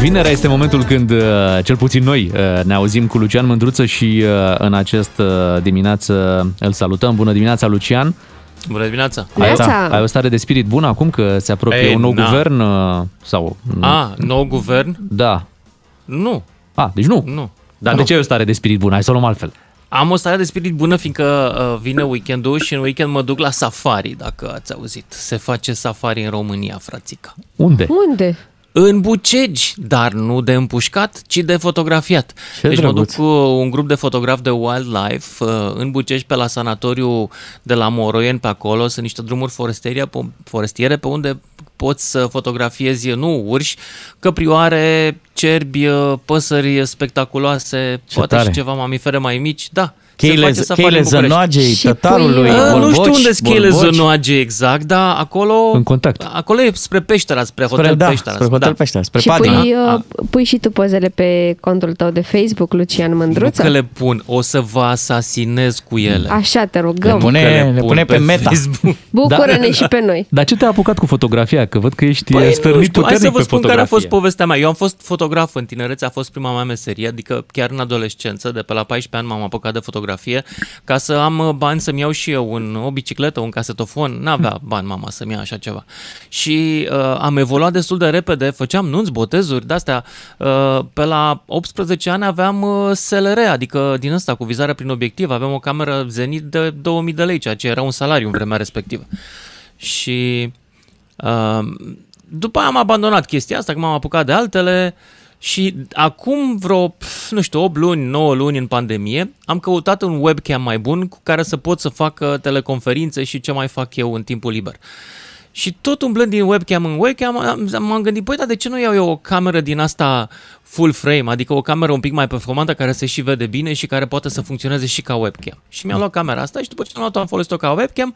Vinerea este momentul când, uh, cel puțin noi, uh, ne auzim cu Lucian Mândruță și uh, în această dimineață îl salutăm. Bună dimineața, Lucian! Bună dimineața! Ai, ai o stare de spirit bună acum că se apropie Ei, un nou na. guvern? Sau... A, nou guvern? Da. Nu. A, deci nu? Nu. Dar Nu. de ce ai o stare de spirit bună? Hai să o luăm altfel. Am o stare de spirit bună fiindcă uh, vine weekendul și în weekend mă duc la safari, dacă ați auzit. Se face safari în România, frățica. Unde? Unde? În Bucegi, dar nu de împușcat, ci de fotografiat. Ce deci mă duc drăguț. cu un grup de fotografi de wildlife uh, în Bucegi pe la sanatoriu de la Moroien pe acolo. Sunt niște drumuri forestiere, pe- forestiere pe unde poți să fotografiezi nu urși, căprioare, cerbi, uh, păsări spectaculoase, Ce poate tare. și ceva mamifere mai mici. Da, se Cheile, face safari cheile în București. zănoagei, Și pui, tătarului, uh, Uh, nu știu bolboci, unde sunt cheile bolboci. zănoage exact, dar acolo... În contact. Acolo e spre peștera, spre, Spre, hotel da, peștera. spre hotel da. peștera, spre și Padina. pui, A- uh, pui și tu pozele pe contul tău de Facebook, Lucian Nu Mândruță? că le pun, o să vă asasinez cu ele. Așa te Le rugăm. pune, că le le pun pune pe, pe meta. Facebook. [LAUGHS] Bucură-ne Da. și pe noi. Dar ce te-a apucat cu fotografia? Că văd că ești Păi, păi, nu stărnit știu, hai puternic să vă pe spun fotografie. care a fost povestea mea. Eu am fost fotograf în tinerețe, a fost prima mea meserie, adică chiar în adolescență, de pe la 14 ani m-am apucat de fotografie, ca să am uh, bani să-mi iau și eu un, o bicicletă, un casetofon. N-avea bani mama să-mi ia așa ceva. Și uh, am evoluat destul de repede, făceam nunți, botezuri, de-astea. Uh, pe la 18 ani aveam uh, SLR, adică din ăsta cu vizare prin obiectiv, aveam o cameră Zenit de 2000 de lei, ceea ce era un salariu în vremea respectivă. Și uh, după aia am abandonat chestia asta, că m-am apucat de altele și acum vreo, pf, nu știu, 8 luni, 9 luni în pandemie, am căutat un webcam mai bun cu care să pot să fac uh, teleconferințe și ce mai fac eu în timpul liber. Și tot umblând din webcam în webcam, am- m-am gândit, băi, dar de ce nu iau eu o cameră din asta full frame, adică o cameră un pic mai performantă care se și vede bine și care poate să funcționeze și ca webcam. Și mi-am luat camera asta și după ce am luat-o am folosit-o ca webcam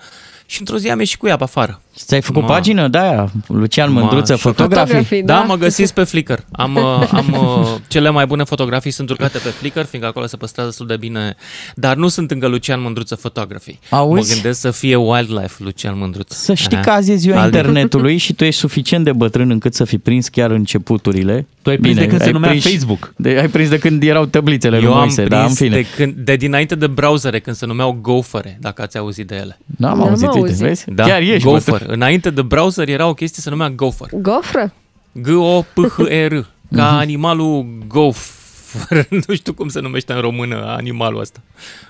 și într-o zi am ieșit cu ea pe afară. Ți-ai făcut Ma. pagină de aia? Lucian Mândruță, Ma, și- fotografii? Fotografii, Da, da. mă găsiți pe Flickr. Am, [LAUGHS] uh, am uh, cele mai bune fotografii sunt urcate pe Flickr, fiindcă acolo se păstrează destul de bine, dar nu sunt încă Lucian Mândruță Photography. Auzi? Mă gândesc să fie wildlife Lucian Mândruță. Să știi Aha. că azi e ziua Alt- internetului și tu ești suficient de bătrân încât să fi prins chiar începuturile. Tu ai prins de când se numea Facebook. De, ai prins de când erau tăblițele lui Eu am Moise, prins da, în fine. de, când, de dinainte de browsere, când se numeau Gopher, dacă ați auzit de ele. N-am N-am auzit, uite, auzit. vezi? Da, Chiar ești Gopher. bătrân. Înainte de browser era o chestie se numea Gopher. Gofră? G-O-P-H-R. Mhm. [LAUGHS] Ca animalul gopher. [LAUGHS] nu știu cum se numește în română animalul ăsta.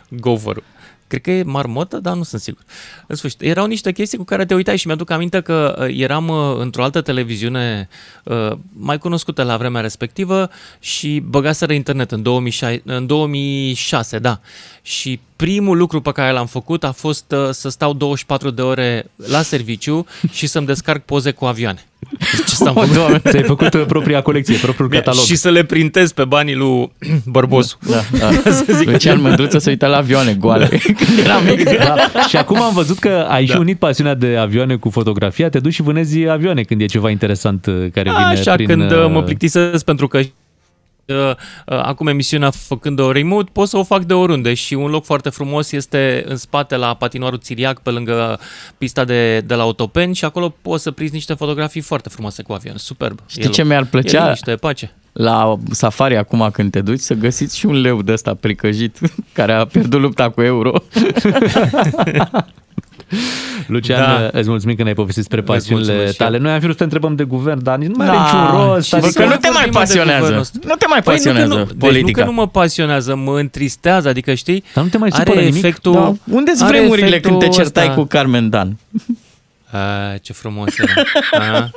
Gopherul. Cred că e marmotă, dar nu sunt sigur. În sfârșit, erau niște chestii cu care te uitai și mi-aduc aminte că uh, eram uh, într-o altă televiziune uh, mai cunoscută la vremea respectivă și băgaseră internet în 2006, în 2006 da. Și primul lucru pe care l-am făcut a fost uh, să stau 24 de ore la serviciu [LAUGHS] și să-mi descarc poze cu avioane. Ce s-am făcut? Doamne, [LAUGHS] ți-ai făcut uh, propria colecție, propriul catalog. Și să le printez pe banii lui [CLEARS THROAT] Bărbosu. Da, [LAUGHS] da. Să zic Lucian că- Mândruță se uita la avioane goale când era mic. Da. Și acum am văzut că ai și Da. unit pasiunea de avioane cu fotografia, te duci și vânezi avioane când e ceva interesant uh, care vine Așa, prin... când uh, mă uh, plictisesc pentru că uh, uh, acum emisiunea făcând-o remote, pot să o fac de oriunde și un loc foarte frumos este în spate la patinoarul Țiriac, pe lângă pista de, de la Autopen și acolo poți să prinzi niște fotografii foarte frumoase cu avion. Superb. Știi ce mi-ar plăcea? E liniște, pace. La safari acum când te duci să găsiți și un leu de ăsta pricăjit [LAUGHS] care a pierdut lupta cu euro. [LAUGHS] [LAUGHS] Lucian, Da. da. îți mulțumim că ne-ai povestit despre pasiunile mulțumesc și eu. tale. Noi am fi vrut să te întrebăm de guvern, dar nici nu mai are Da, niciun rost. și adică- văd că nu te mai vorbim de pasionează. guvernul ăsta. Nu te mai Păi pasionează nu, că nu, Deci nu politica. că nu mă pasionează, mă întristează, adică știi? Dar nu te mai are supără nimic? efectul, Da. Unde-s are vremurile când te efectul certai ăsta. cu Carmen Dan? A, ce frumos [LAUGHS] era. A?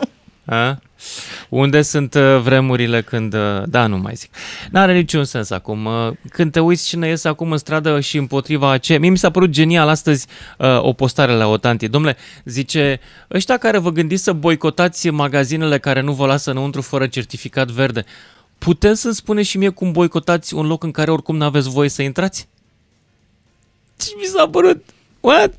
A? Unde sunt uh, vremurile când... uh, Da, nu mai zic. N-are niciun sens acum. Uh, Când te uiți cine iese acum în stradă și împotriva ce... Mie mi s-a părut genial astăzi uh, o postare la Otanti. Domnule, zice, ăștia care vă gândiți să boicotați magazinele care nu vă lasă înăuntru fără certificat verde, puteți să-mi spuneți și mie cum boicotați un loc în care oricum n-aveți voie să intrați? Ce mi s-a părut? What?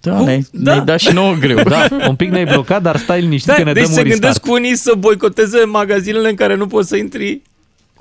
Da, ne-ai, da. ne-ai dat și nouă greu. Da, [LAUGHS] un pic ne-ai blocat, dar stai liniștit Da, că ne deci dăm se un restart. gândesc unii să boicoteze magazinele în care nu poți să intri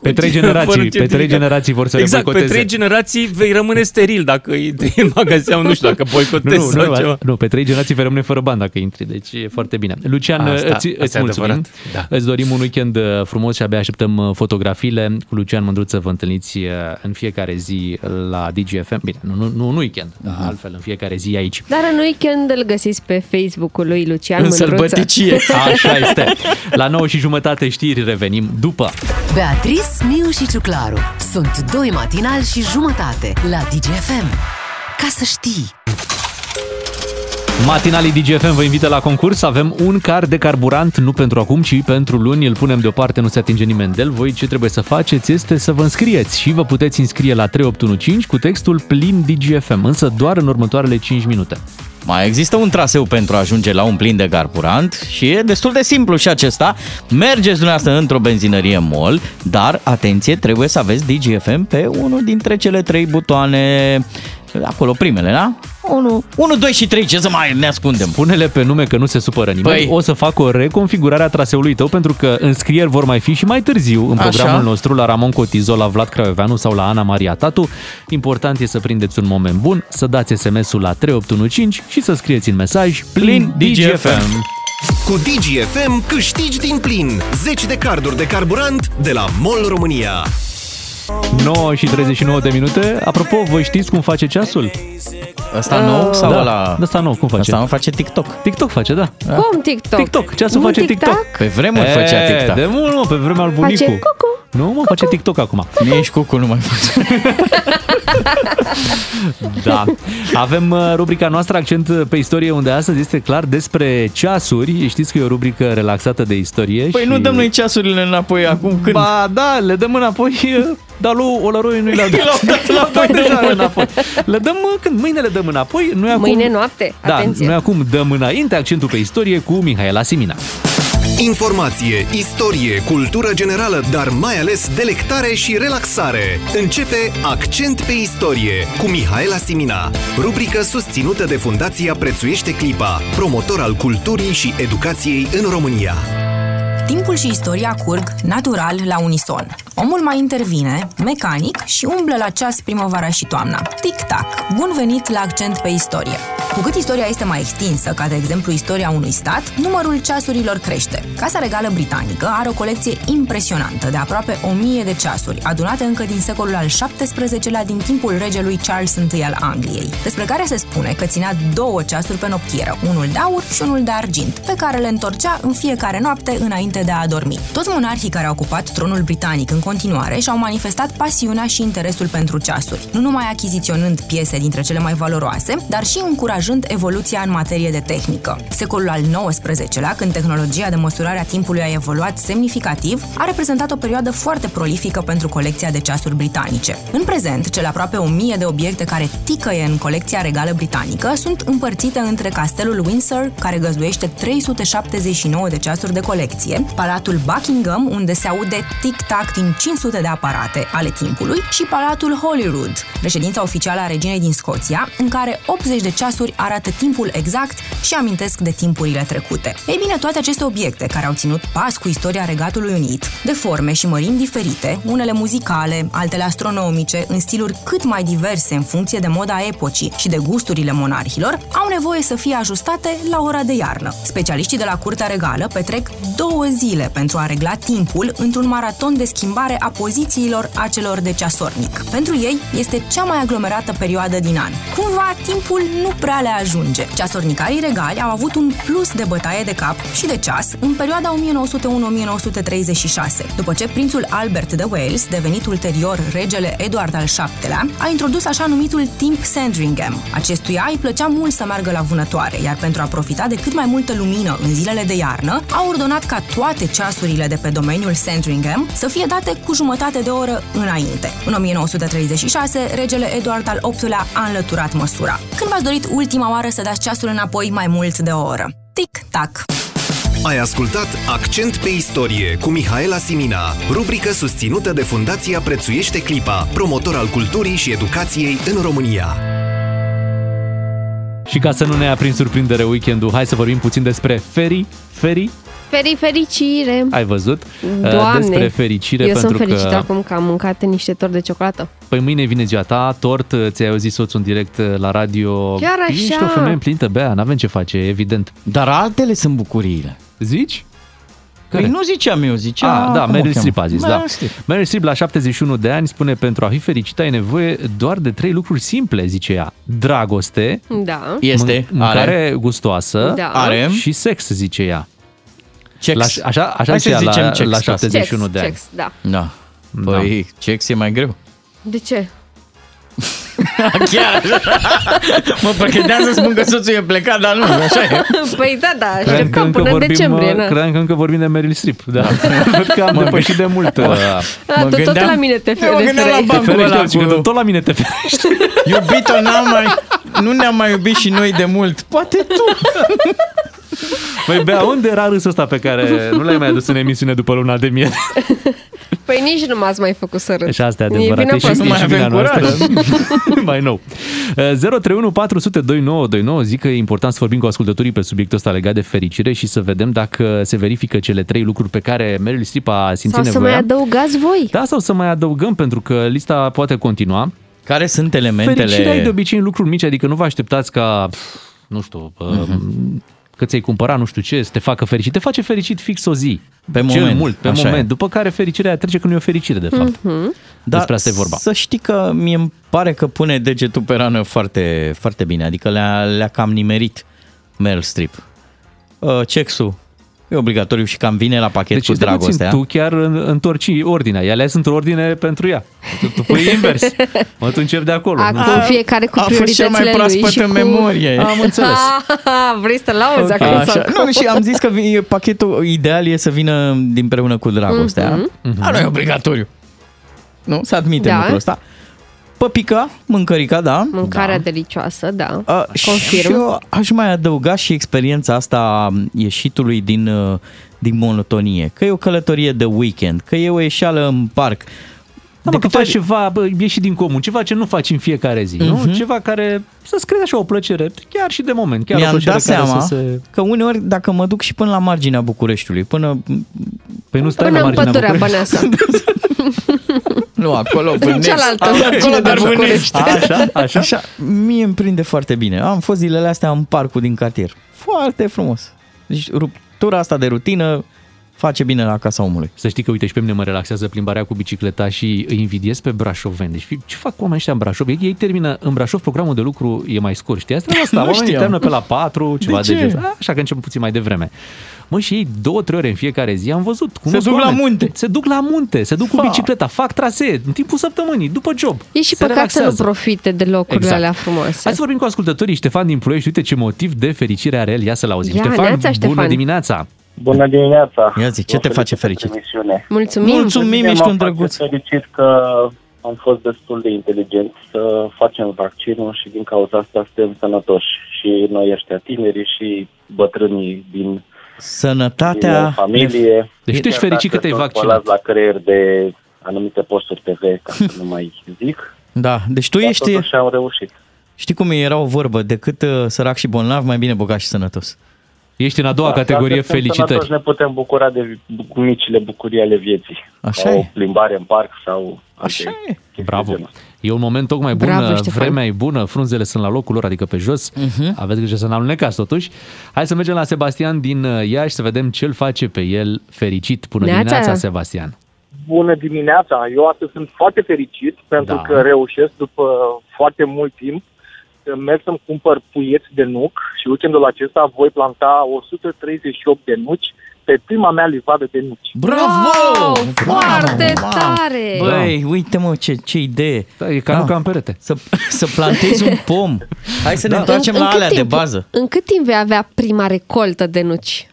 Pe trei fără generații, pe trei certificat. generații vor să le Exact, boicoteze. pe trei generații vei rămâne steril dacă intri în magazin, nu știu, dacă boicotezi Nu, sau nu, ceva. nu, pe trei generații vei rămâne fără bani dacă intri, deci e foarte bine. Lucian, Asta- îți, asta îți e mulțumim, adevărat, da. îți dorim un weekend uh, frumos și abia așteptăm uh, fotografiile. Cu Lucian Mândruță vă întâlniți uh, în fiecare zi la DGFM. Bine, nu, nu, nu în weekend, dar altfel în fiecare zi aici. Dar în weekend îl găsiți pe Facebook-ul lui Lucian În Mândruță. sălbăticie. Așa este. La 9 și jumătate știri revenim după. Beatrice, Miu și Ciuclaru sunt doi matinali și jumătate la DGFM. Ca să știi! Matinalii DGFM vă invită la concurs. Avem un car de carburant, nu pentru acum, ci pentru luni. Îl punem deoparte, nu se atinge nimeni de el. Voi ce trebuie să faceți este să vă înscrieți și vă puteți înscrie la 3815 cu textul plin DGFM, însă doar în următoarele 5 minute. Mai există un traseu pentru a ajunge la un plin de carburant și e destul de simplu și acesta. Mergeți dumneavoastră într-o benzinărie MOL, dar atenție, trebuie să aveți DGFM pe unul dintre cele trei butoane acolo primele, da? 1, 1 2 și 3, ce să mai ne ascundem? Pune-le pe nume că nu se supără nimeni. Păi- O să fac o reconfigurare a traseului tău pentru că înscrieri vor mai fi și mai târziu în Așa. programul nostru la Ramon Cotizo, la Vlad Craioveanu sau la Ana Maria Tatu. Important e să prindeți un moment bun, să dați SMS-ul la 3815 și să scrieți în mesaj plin DGFM. Cu DGFM câștigi din plin 10 de carduri de carburant de la MOL România. 9 și 39 de minute. Apropo, voi știți cum face ceasul? Ăsta nou sau da, ăla? Ăsta nou, cum face? Ăsta nu face TikTok. TikTok face, da. Cum TikTok? TikTok, ceasul Nu face TikTok. Pe vremuri făcea E, TikTok. De mult, mă, pe vremea al bunicul. Face cucu. Nu, mă, face TikTok acum. Nici cucu nu mai face. [LAUGHS] Da. Avem uh, rubrica noastră Accent pe istorie, unde astăzi este clar despre ceasuri. Știți că e o rubrică relaxată de istorie. Păi și... nu dăm noi ceasurile înapoi acum când... Ba da, le dăm înapoi, uh, dar lui Olăroi nu le-au [LAUGHS] dat. Le-au dat înapoi de deja mult. înapoi. Le dăm uh, când? Mâine le dăm înapoi. Noi acum... Mâine noapte, Da, atenție. noi acum dăm înainte accentul pe istorie cu Mihaela Simina. Informație, istorie, cultură generală, dar mai ales delectare și relaxare. Începe Accent pe istorie cu Mihaela Simina. Rubrică susținută de Fundația Prețuiește Clipa, promotor al culturii și educației în România. Timpul și istoria curg natural la unison. Omul mai intervine, mecanic, și umblă la ceas primăvara și toamna. Tic-tac! Bun venit la accent pe istorie! Cu cât istoria este mai extinsă, ca de exemplu istoria unui stat, numărul ceasurilor crește. Casa Regală Britanică are o colecție impresionantă de aproape 1000 de ceasuri, adunate încă din secolul al XVII-lea din timpul regelui Charles I al Angliei, despre care se spune că ținea două ceasuri pe noptieră, unul de aur și unul de argint, pe care le întorcea în fiecare noapte înainte de a adormi. Toți monarhii care au ocupat tronul britanic în continuare și-au manifestat pasiunea și interesul pentru ceasuri, nu numai achiziționând piese dintre cele mai valoroase, dar și încurajând evoluția în materie de tehnică. Secolul al XIX-lea, când tehnologia de măsurare a timpului a evoluat semnificativ, a reprezentat o perioadă foarte prolifică pentru colecția de ceasuri britanice. În prezent, cele aproape 1000 de obiecte care ticăie în colecția regală britanică sunt împărțite între castelul Windsor, care găzduiește 379 de ceasuri de colecție, Palatul Buckingham, unde se aude tic-tac din 500 de aparate ale timpului, și Palatul Holyrood, reședința oficială a reginei din Scoția, în care 80 de ceasuri arată timpul exact și amintesc de timpurile trecute. Ei bine, toate aceste obiecte, care au ținut pas cu istoria Regatului Unit, de forme și mărimi diferite, unele muzicale, altele astronomice, în stiluri cât mai diverse în funcție de moda epocii și de gusturile monarhilor, au nevoie să fie ajustate la ora de iarnă. Specialiștii de la Curtea Regală petrec două zile pentru a regla timpul într-un maraton de schimbare a pozițiilor acelor de ceasornic. Pentru ei este cea mai aglomerată perioadă din an. Cumva, timpul nu prea le ajunge. Ceasornicarii regali au avut un plus de bătaie de cap și de ceas în perioada 1901-1936, după ce prințul Albert de Wales, devenit ulterior regele Eduard al VII-lea, a introdus așa numitul timp Sandringham. Acestuia îi plăcea mult să meargă la vânătoare, iar pentru a profita de cât mai multă lumină în zilele de iarnă, a ordonat ca toate ceasurile de pe domeniul Sandringham să fie date cu jumătate de oră înainte. În 1936, regele Eduard al VIII-lea a înlăturat măsura. Când v-ați dorit ultima oară să dați ceasul înapoi mai mult de o oră? Tic-tac! Ai ascultat Accent pe istorie cu Mihaela Simina, rubrică susținută de Fundația Prețuiește Clipa, promotor al culturii și educației în România. Și ca să nu ne ia prin surprindere weekendul, hai să vorbim puțin despre Feri. Feri? Feri fericire! Ai văzut? Uh, Doamne, Despre fericire eu pentru sunt fericită că... acum că am mâncat niște torți de ciocolată. Păi mâine vine ziua ta, tort, ți-ai auzit soțul în direct uh, la radio. Chiar Ești așa. o femeie împlinită, Bea, n-avem ce face, evident. Dar altele sunt bucuriile. Zici? Păi nu ziceam eu, zicea... Ah, da, cum o Meryl cheamă? Streep a zis, da. Meryl Streep. Meryl Streep la 71 de ani spune pentru a fi fericită ai nevoie doar de trei lucruri simple, zice ea. Dragoste, Da. Este, mân- mâncare are. gustoasă Da. Are. și sex, zice ea. Cex. La, așa așa Hai zicea să zicem la, cex, la da. 71 Cex, de ani. cex, da. Da. Păi, cex e mai greu. De ce? [LAUGHS] Chiar Mă pregăteam să spun că soțul e plecat, dar nu, așa e. [LAUGHS] Păi da, da, Credeam că așteptăm încă până în vorbim, decembrie. uh, Na. Credeam că încă vorbim de Meryl Streep, da. [LAUGHS] Văd că am Mă depășit de mult. uh, A, tu tot la mine te Eu mă gândeam la referi. Te bancul ferești, ăla zice că cu... tot la mine te ferești. Iubito, n-am mai... Nu ne-am mai iubit și noi de mult. Poate tu. Păi, Bea, unde era râsul ăsta pe care nu l-ai mai adus în emisiune după luna de miere? Păi nici nu m-ați mai făcut să râd. Și asta e E adevărat. vina E și, voastră. e mai și avem vina noastră. curaj. [LAUGHS] mai nou. Uh, 031 400 2929 zic că e important să vorbim cu ascultătorii pe subiectul ăsta legat de fericire și să vedem dacă se verifică cele trei lucruri pe care Meryl Streep a simțit Sau să nevoia. mai adăugați voi. Da, sau să mai adăugăm, pentru că lista poate continua. Care sunt elementele... Fericirea e de obicei în lucruri mici, adică nu vă așteptați ca, pf, nu știu, uh-huh. Că ți-ai cumpărat nu știu ce, să te facă fericit. Te face fericit fix o zi. Pe Cel moment, mult, pe așa moment. e. După care fericirea trece când nu e o fericire, de fapt. Mhm. Da, Despre asta e vorba. Să știi că mie îmi pare că pune degetul pe rană foarte, foarte bine, adică le-a, le-a cam nimerit Meryl Streep. Uh, Cexul e obligatoriu și cam vine la pachet Deci, cu stai puțin, dragostea. tu chiar în- întorci ordinea. Ea le într-o ordine pentru ea. Tu, tu pui [LAUGHS] invers. Mă, tu începi de acolo. Acum Nu- fiecare cu a fost cel mai prioritățile lui proaspăt și în cu... memorie. Am [LAUGHS] înțeles. Ah, vrei să lauzi acum Așa. sau cum? Nu, și am zis că vi- pachetul ideal e să vină din preună cu dragostea. Mhm. Mm-hmm. nu e obligatoriu. Nu? Să admitem Da. lucrul ăsta. Păpica, mâncărica, da. Mâncarea delicioasă, da. A, Și Confirm. eu aș mai adăuga și experiența asta a ieșitului din, uh, din monotonie. Că e o călătorie de weekend, că e o ieșeală în parc. Da, mă, că faci ceva, bă, ieși din comun, ceva ce nu faci în fiecare zi, nu? Mhm. Ceva care să-ți crezi așa o plăcere, chiar și de moment, chiar o Mi-am plăcere dat care seama să se... că uneori dacă mă duc și până la marginea Bucureștiului, până... Păi nu stai Până la în marginea pădurea București. Băneasa. [LAUGHS] Nu, acolo, În Vârnești. cealaltă Acolo, margine de dar București. Vârnești. Așa, așa. Așa, mie îmi prinde foarte bine. Am fost zilele astea în parcul din cartier. Foarte frumos. Deci ruptura asta de rutină face bine la casa omului. Să știi că, uite, și pe mine mă relaxează plimbarea cu bicicleta și îi invidiez pe brașoveni. Deci, ce fac oamenii ăștia în Brașov? Ei, ei termină în Brașov, programul de lucru e mai scurt. Știi asta? asta [LAUGHS] Nu oamenii știam. termină pe la 4, ceva de, ce? genul. Așa că încep puțin mai devreme. Mă, și ei două, trei ore în fiecare zi am văzut. cunosc duc la oameni. munte. Se duc la munte, se duc cu Fa. bicicleta, fac trasee în timpul săptămânii, după job. E și Se păcat să nu relaxează. profite de locurile Exact. alea frumoase. Hai să vorbim cu ascultătorii. Ștefan din Ploiești, uite ce motiv de fericire are el. Ia să-l auzim. Ia, Ștefan, neața, bună Ștefan. dimineața! Bună dimineața! Ia zi, ce te face fericit? Emisiune. Mulțumim! Mulțumim, ești un drăguț. M-am fericit că am fost destul de inteligent să facem vaccinul și din cauza asta suntem sănătoși. Și noi ăștia tinerii și bătrânii din, din Sănătatea... familie. Deci tu ești Chiar fericit că dacă te-ai sunt vaccinat. spălați la creier de anumite posturi TV, ca să nu mai zic. Da, deci tu dar ești... Totuși am reușit. Știi cum era o vorbă? Decât uh, sărac și bolnav, mai bine bogat și sănătos. Ești în a doua Da, categorie, dacă suntem felicitări. sănătoși, ne putem bucura de micile bucurii ale vieții. Așa Ca o e. plimbare în parc sau Așa alte e. chestii Bravo. de genul. E un moment tocmai bun, Bravo, Ștefan. vremea e bună, frunzele sunt la locul lor, adică pe jos. Mhm. Aveți grijă să n-alunecați totuși. Hai să mergem la Sebastian din uh, Iași să vedem ce îl face pe el fericit. Bună Neața. dimineața, Sebastian! Bună dimineața! Eu astăzi sunt foarte fericit pentru Da. că reușesc după foarte mult timp să merg să-mi cumpăr puieți de nuc și weekendul acesta voi planta 138 de nuci pe prima mea livadă de nuci. Bravo! Foarte tare! Băi, uite mă, ce, ce idee. Da, e ca nuca în perete. Să, să plantezi un pom. Hai să ne întoarcem la cât alea de timp- bază. În cât timp vei avea prima recoltă de nuci?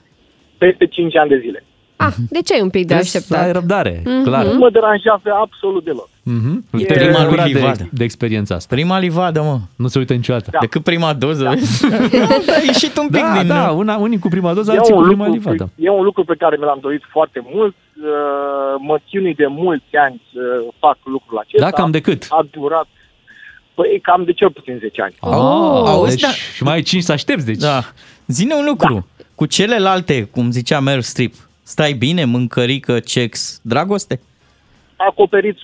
Peste 5 ani de zile. Ah, de ce ai un pic de Trebuie așteptat? să ai răbdare, Mhm. clar. Nu mă deranjează absolut deloc. Mhm. E- Te Prima bucura lui de, livadă. de experiența asta. Prima livadă, mă. Nu se uită niciodată. Da. Decât prima doză, vezi? [LAUGHS] a ieșit un pic Da, din... da, una, unii cu prima doză, E alții cu un, prima lucru, livadă. e un lucru pe care mi l-am dorit foarte mult. Uh, Mă chinui de mulți ani să fac lucrul acesta. Da, cam de cât? A durat Păi cam de cel puțin 10 ani. Oh, auzi, deci, da. Și mai ai 5 să aștepți, deci. Da. Zine un lucru. Da. Cu celelalte, cum zicea Meryl Streep, stai bine, mâncărică, cex, dragoste? Acoperit 100%.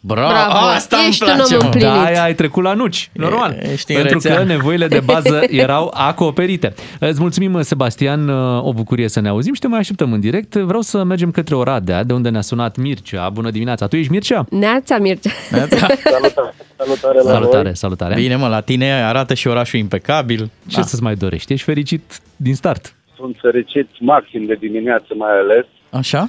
Bravo, Bravo. asta îmi Ești un place, om mă. împlinit. Da, aia ai trecut la nuci, normal. ești în pentru rețea. că nevoile de bază [LAUGHS] erau acoperite. Îți mulțumim, Sebastian, o bucurie să ne auzim și te mai așteptăm în direct. Vreau să mergem către Oradea, de unde ne-a sunat Mircea. Bună dimineața! Tu ești Mircea? Neața, Mircea. [LAUGHS] Salutare, salutare la Salutare, voi. salutare! Bine, mă, la tine arată și orașul impecabil. Ce Da. să-ți mai dorești? Ești fericit din start. Sunt fericit maxim de dimineață mai ales. Așa?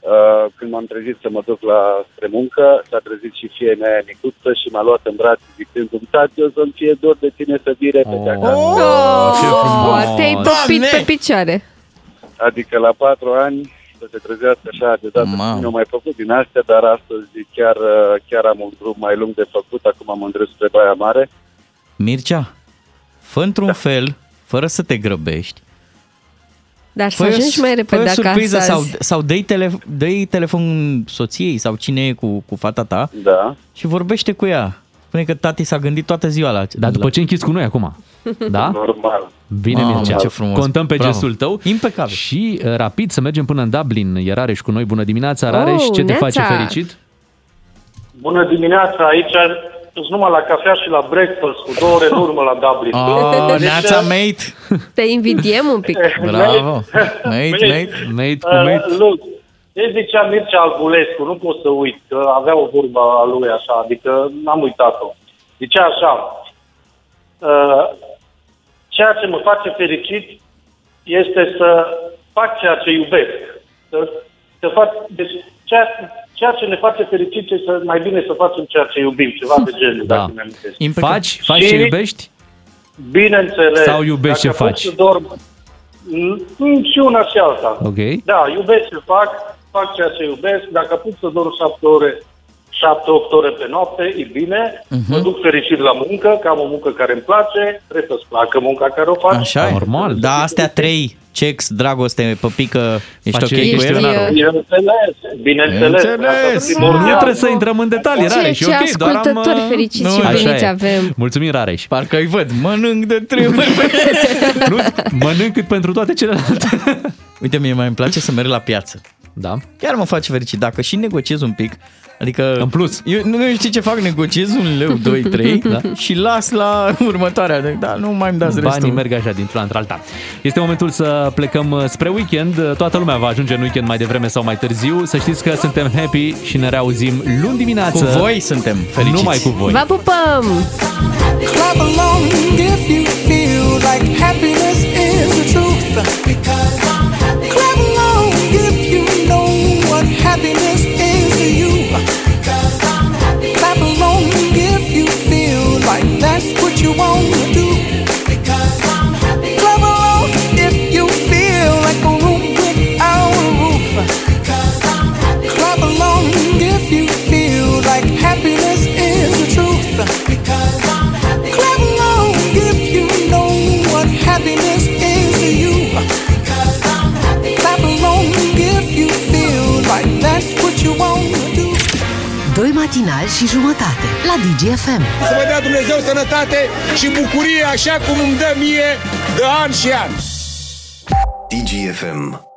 Uh, când m-am trezit să mă duc la spre muncă, s-a trezit și fie mea micuță și m-a luat în brațe zicându-mi, tati, o să-mi fie dor de tine să vii repede acasă. Oh, ce frumos! Te-ai topit Doamne! pe picioare. Adică la patru ani să se trezească așa deodată. Mamă. Nu am mai făcut din astea, dar astăzi chiar, uh, chiar am un drum mai lung de făcut. Acum am îndrept spre Baia Mare. Mircea, fă într-un fel, fără să te grăbești. Dar să Fă-i o- ajungi mai repede fă-i o surpriză acasă sau, azi. sau dă-i, tele, dă telefon soției sau cine e cu, cu fata ta Da. și vorbește cu ea. Spune că tati s-a gândit toată ziua la... Dar după ce închizi cu noi acum. Da? Normal. Bine, Mamă, Mircea. ce frumos. Contăm pe Bravo. gestul tău. Impecabil. Și uh, rapid să mergem până în Dublin. E Rareș cu noi. Bună dimineața, Rareș. Oh, ce te neața. face fericit? Bună dimineața, aici sunt numai la cafea și la breakfast, cu două ore în urmă la Dublin. Oh, Deci, neața, mate! Te invidiem un pic. Bravo! Mate, mate! Mate cu Uh, mate. Luc, ce zicea Mircea Albulescu, nu pot să uit, că avea o vorbă a lui așa, adică n-am uitat-o. Zicea așa, uh, ceea ce mă face fericit este să fac ceea ce iubesc. Să, să fac, deci ceea, ceea ce ne face fericit este să, mai bine să facem ceea ce iubim, ceva de genul, Da. dacă mi-am Faci? Faci ce Și- iubești? Bineînțeles. Sau iubești Dacă ce pot faci? Să dorm, mm, și una și alta. Ok. Da, iubesc ce fac, fac ceea ce iubesc. Dacă pot să dorm șapte ore, șapte-opt ore pe noapte, e bine. Mhm. Mă duc fericit la muncă, că am o muncă care îmi place, trebuie să-ți placă munca care o faci. Așa e. Normal. Da, astea trei, cex, dragoste, păpică, ești Face ok cu Ești, ele? uh, Bineînțeles, bineînțeles. Bineînțeles. Asta e Nu primordial. trebuie să intrăm în detalii, Ce, Rareș. e ce ok, doar am, ascultători uh, fericiți nu, și așa iubiți e. avem. Mulțumim, Rareș. Parcă îi văd, mănânc de trei ori. [LAUGHS] Nu mănânc cât pentru toate celelalte. Uite, mie mai îmi place să merg la piață. Da. Chiar mă face fericit. Dacă și negociez un pic, adică... În plus. Eu nu nu știi ce fac, negociez un leu, [LAUGHS] 2, 3 da. și las la următoarea. Da, nu mai îmi dați Banii restul. merg așa dintr-una într-alta. Este momentul să plecăm uh, spre weekend. Toată lumea va ajunge în weekend mai devreme sau mai târziu. Să știți că suntem happy și ne reauzim luni dimineață. Cu voi suntem fericiți. Numai cu voi. Vă pupăm! Clap along if you feel like happiness is the truth. Because you want Doi matinali și jumătate la DGFM. Să vă dea Dumnezeu sănătate și bucurie așa cum îmi dă mie de an și an. DGFM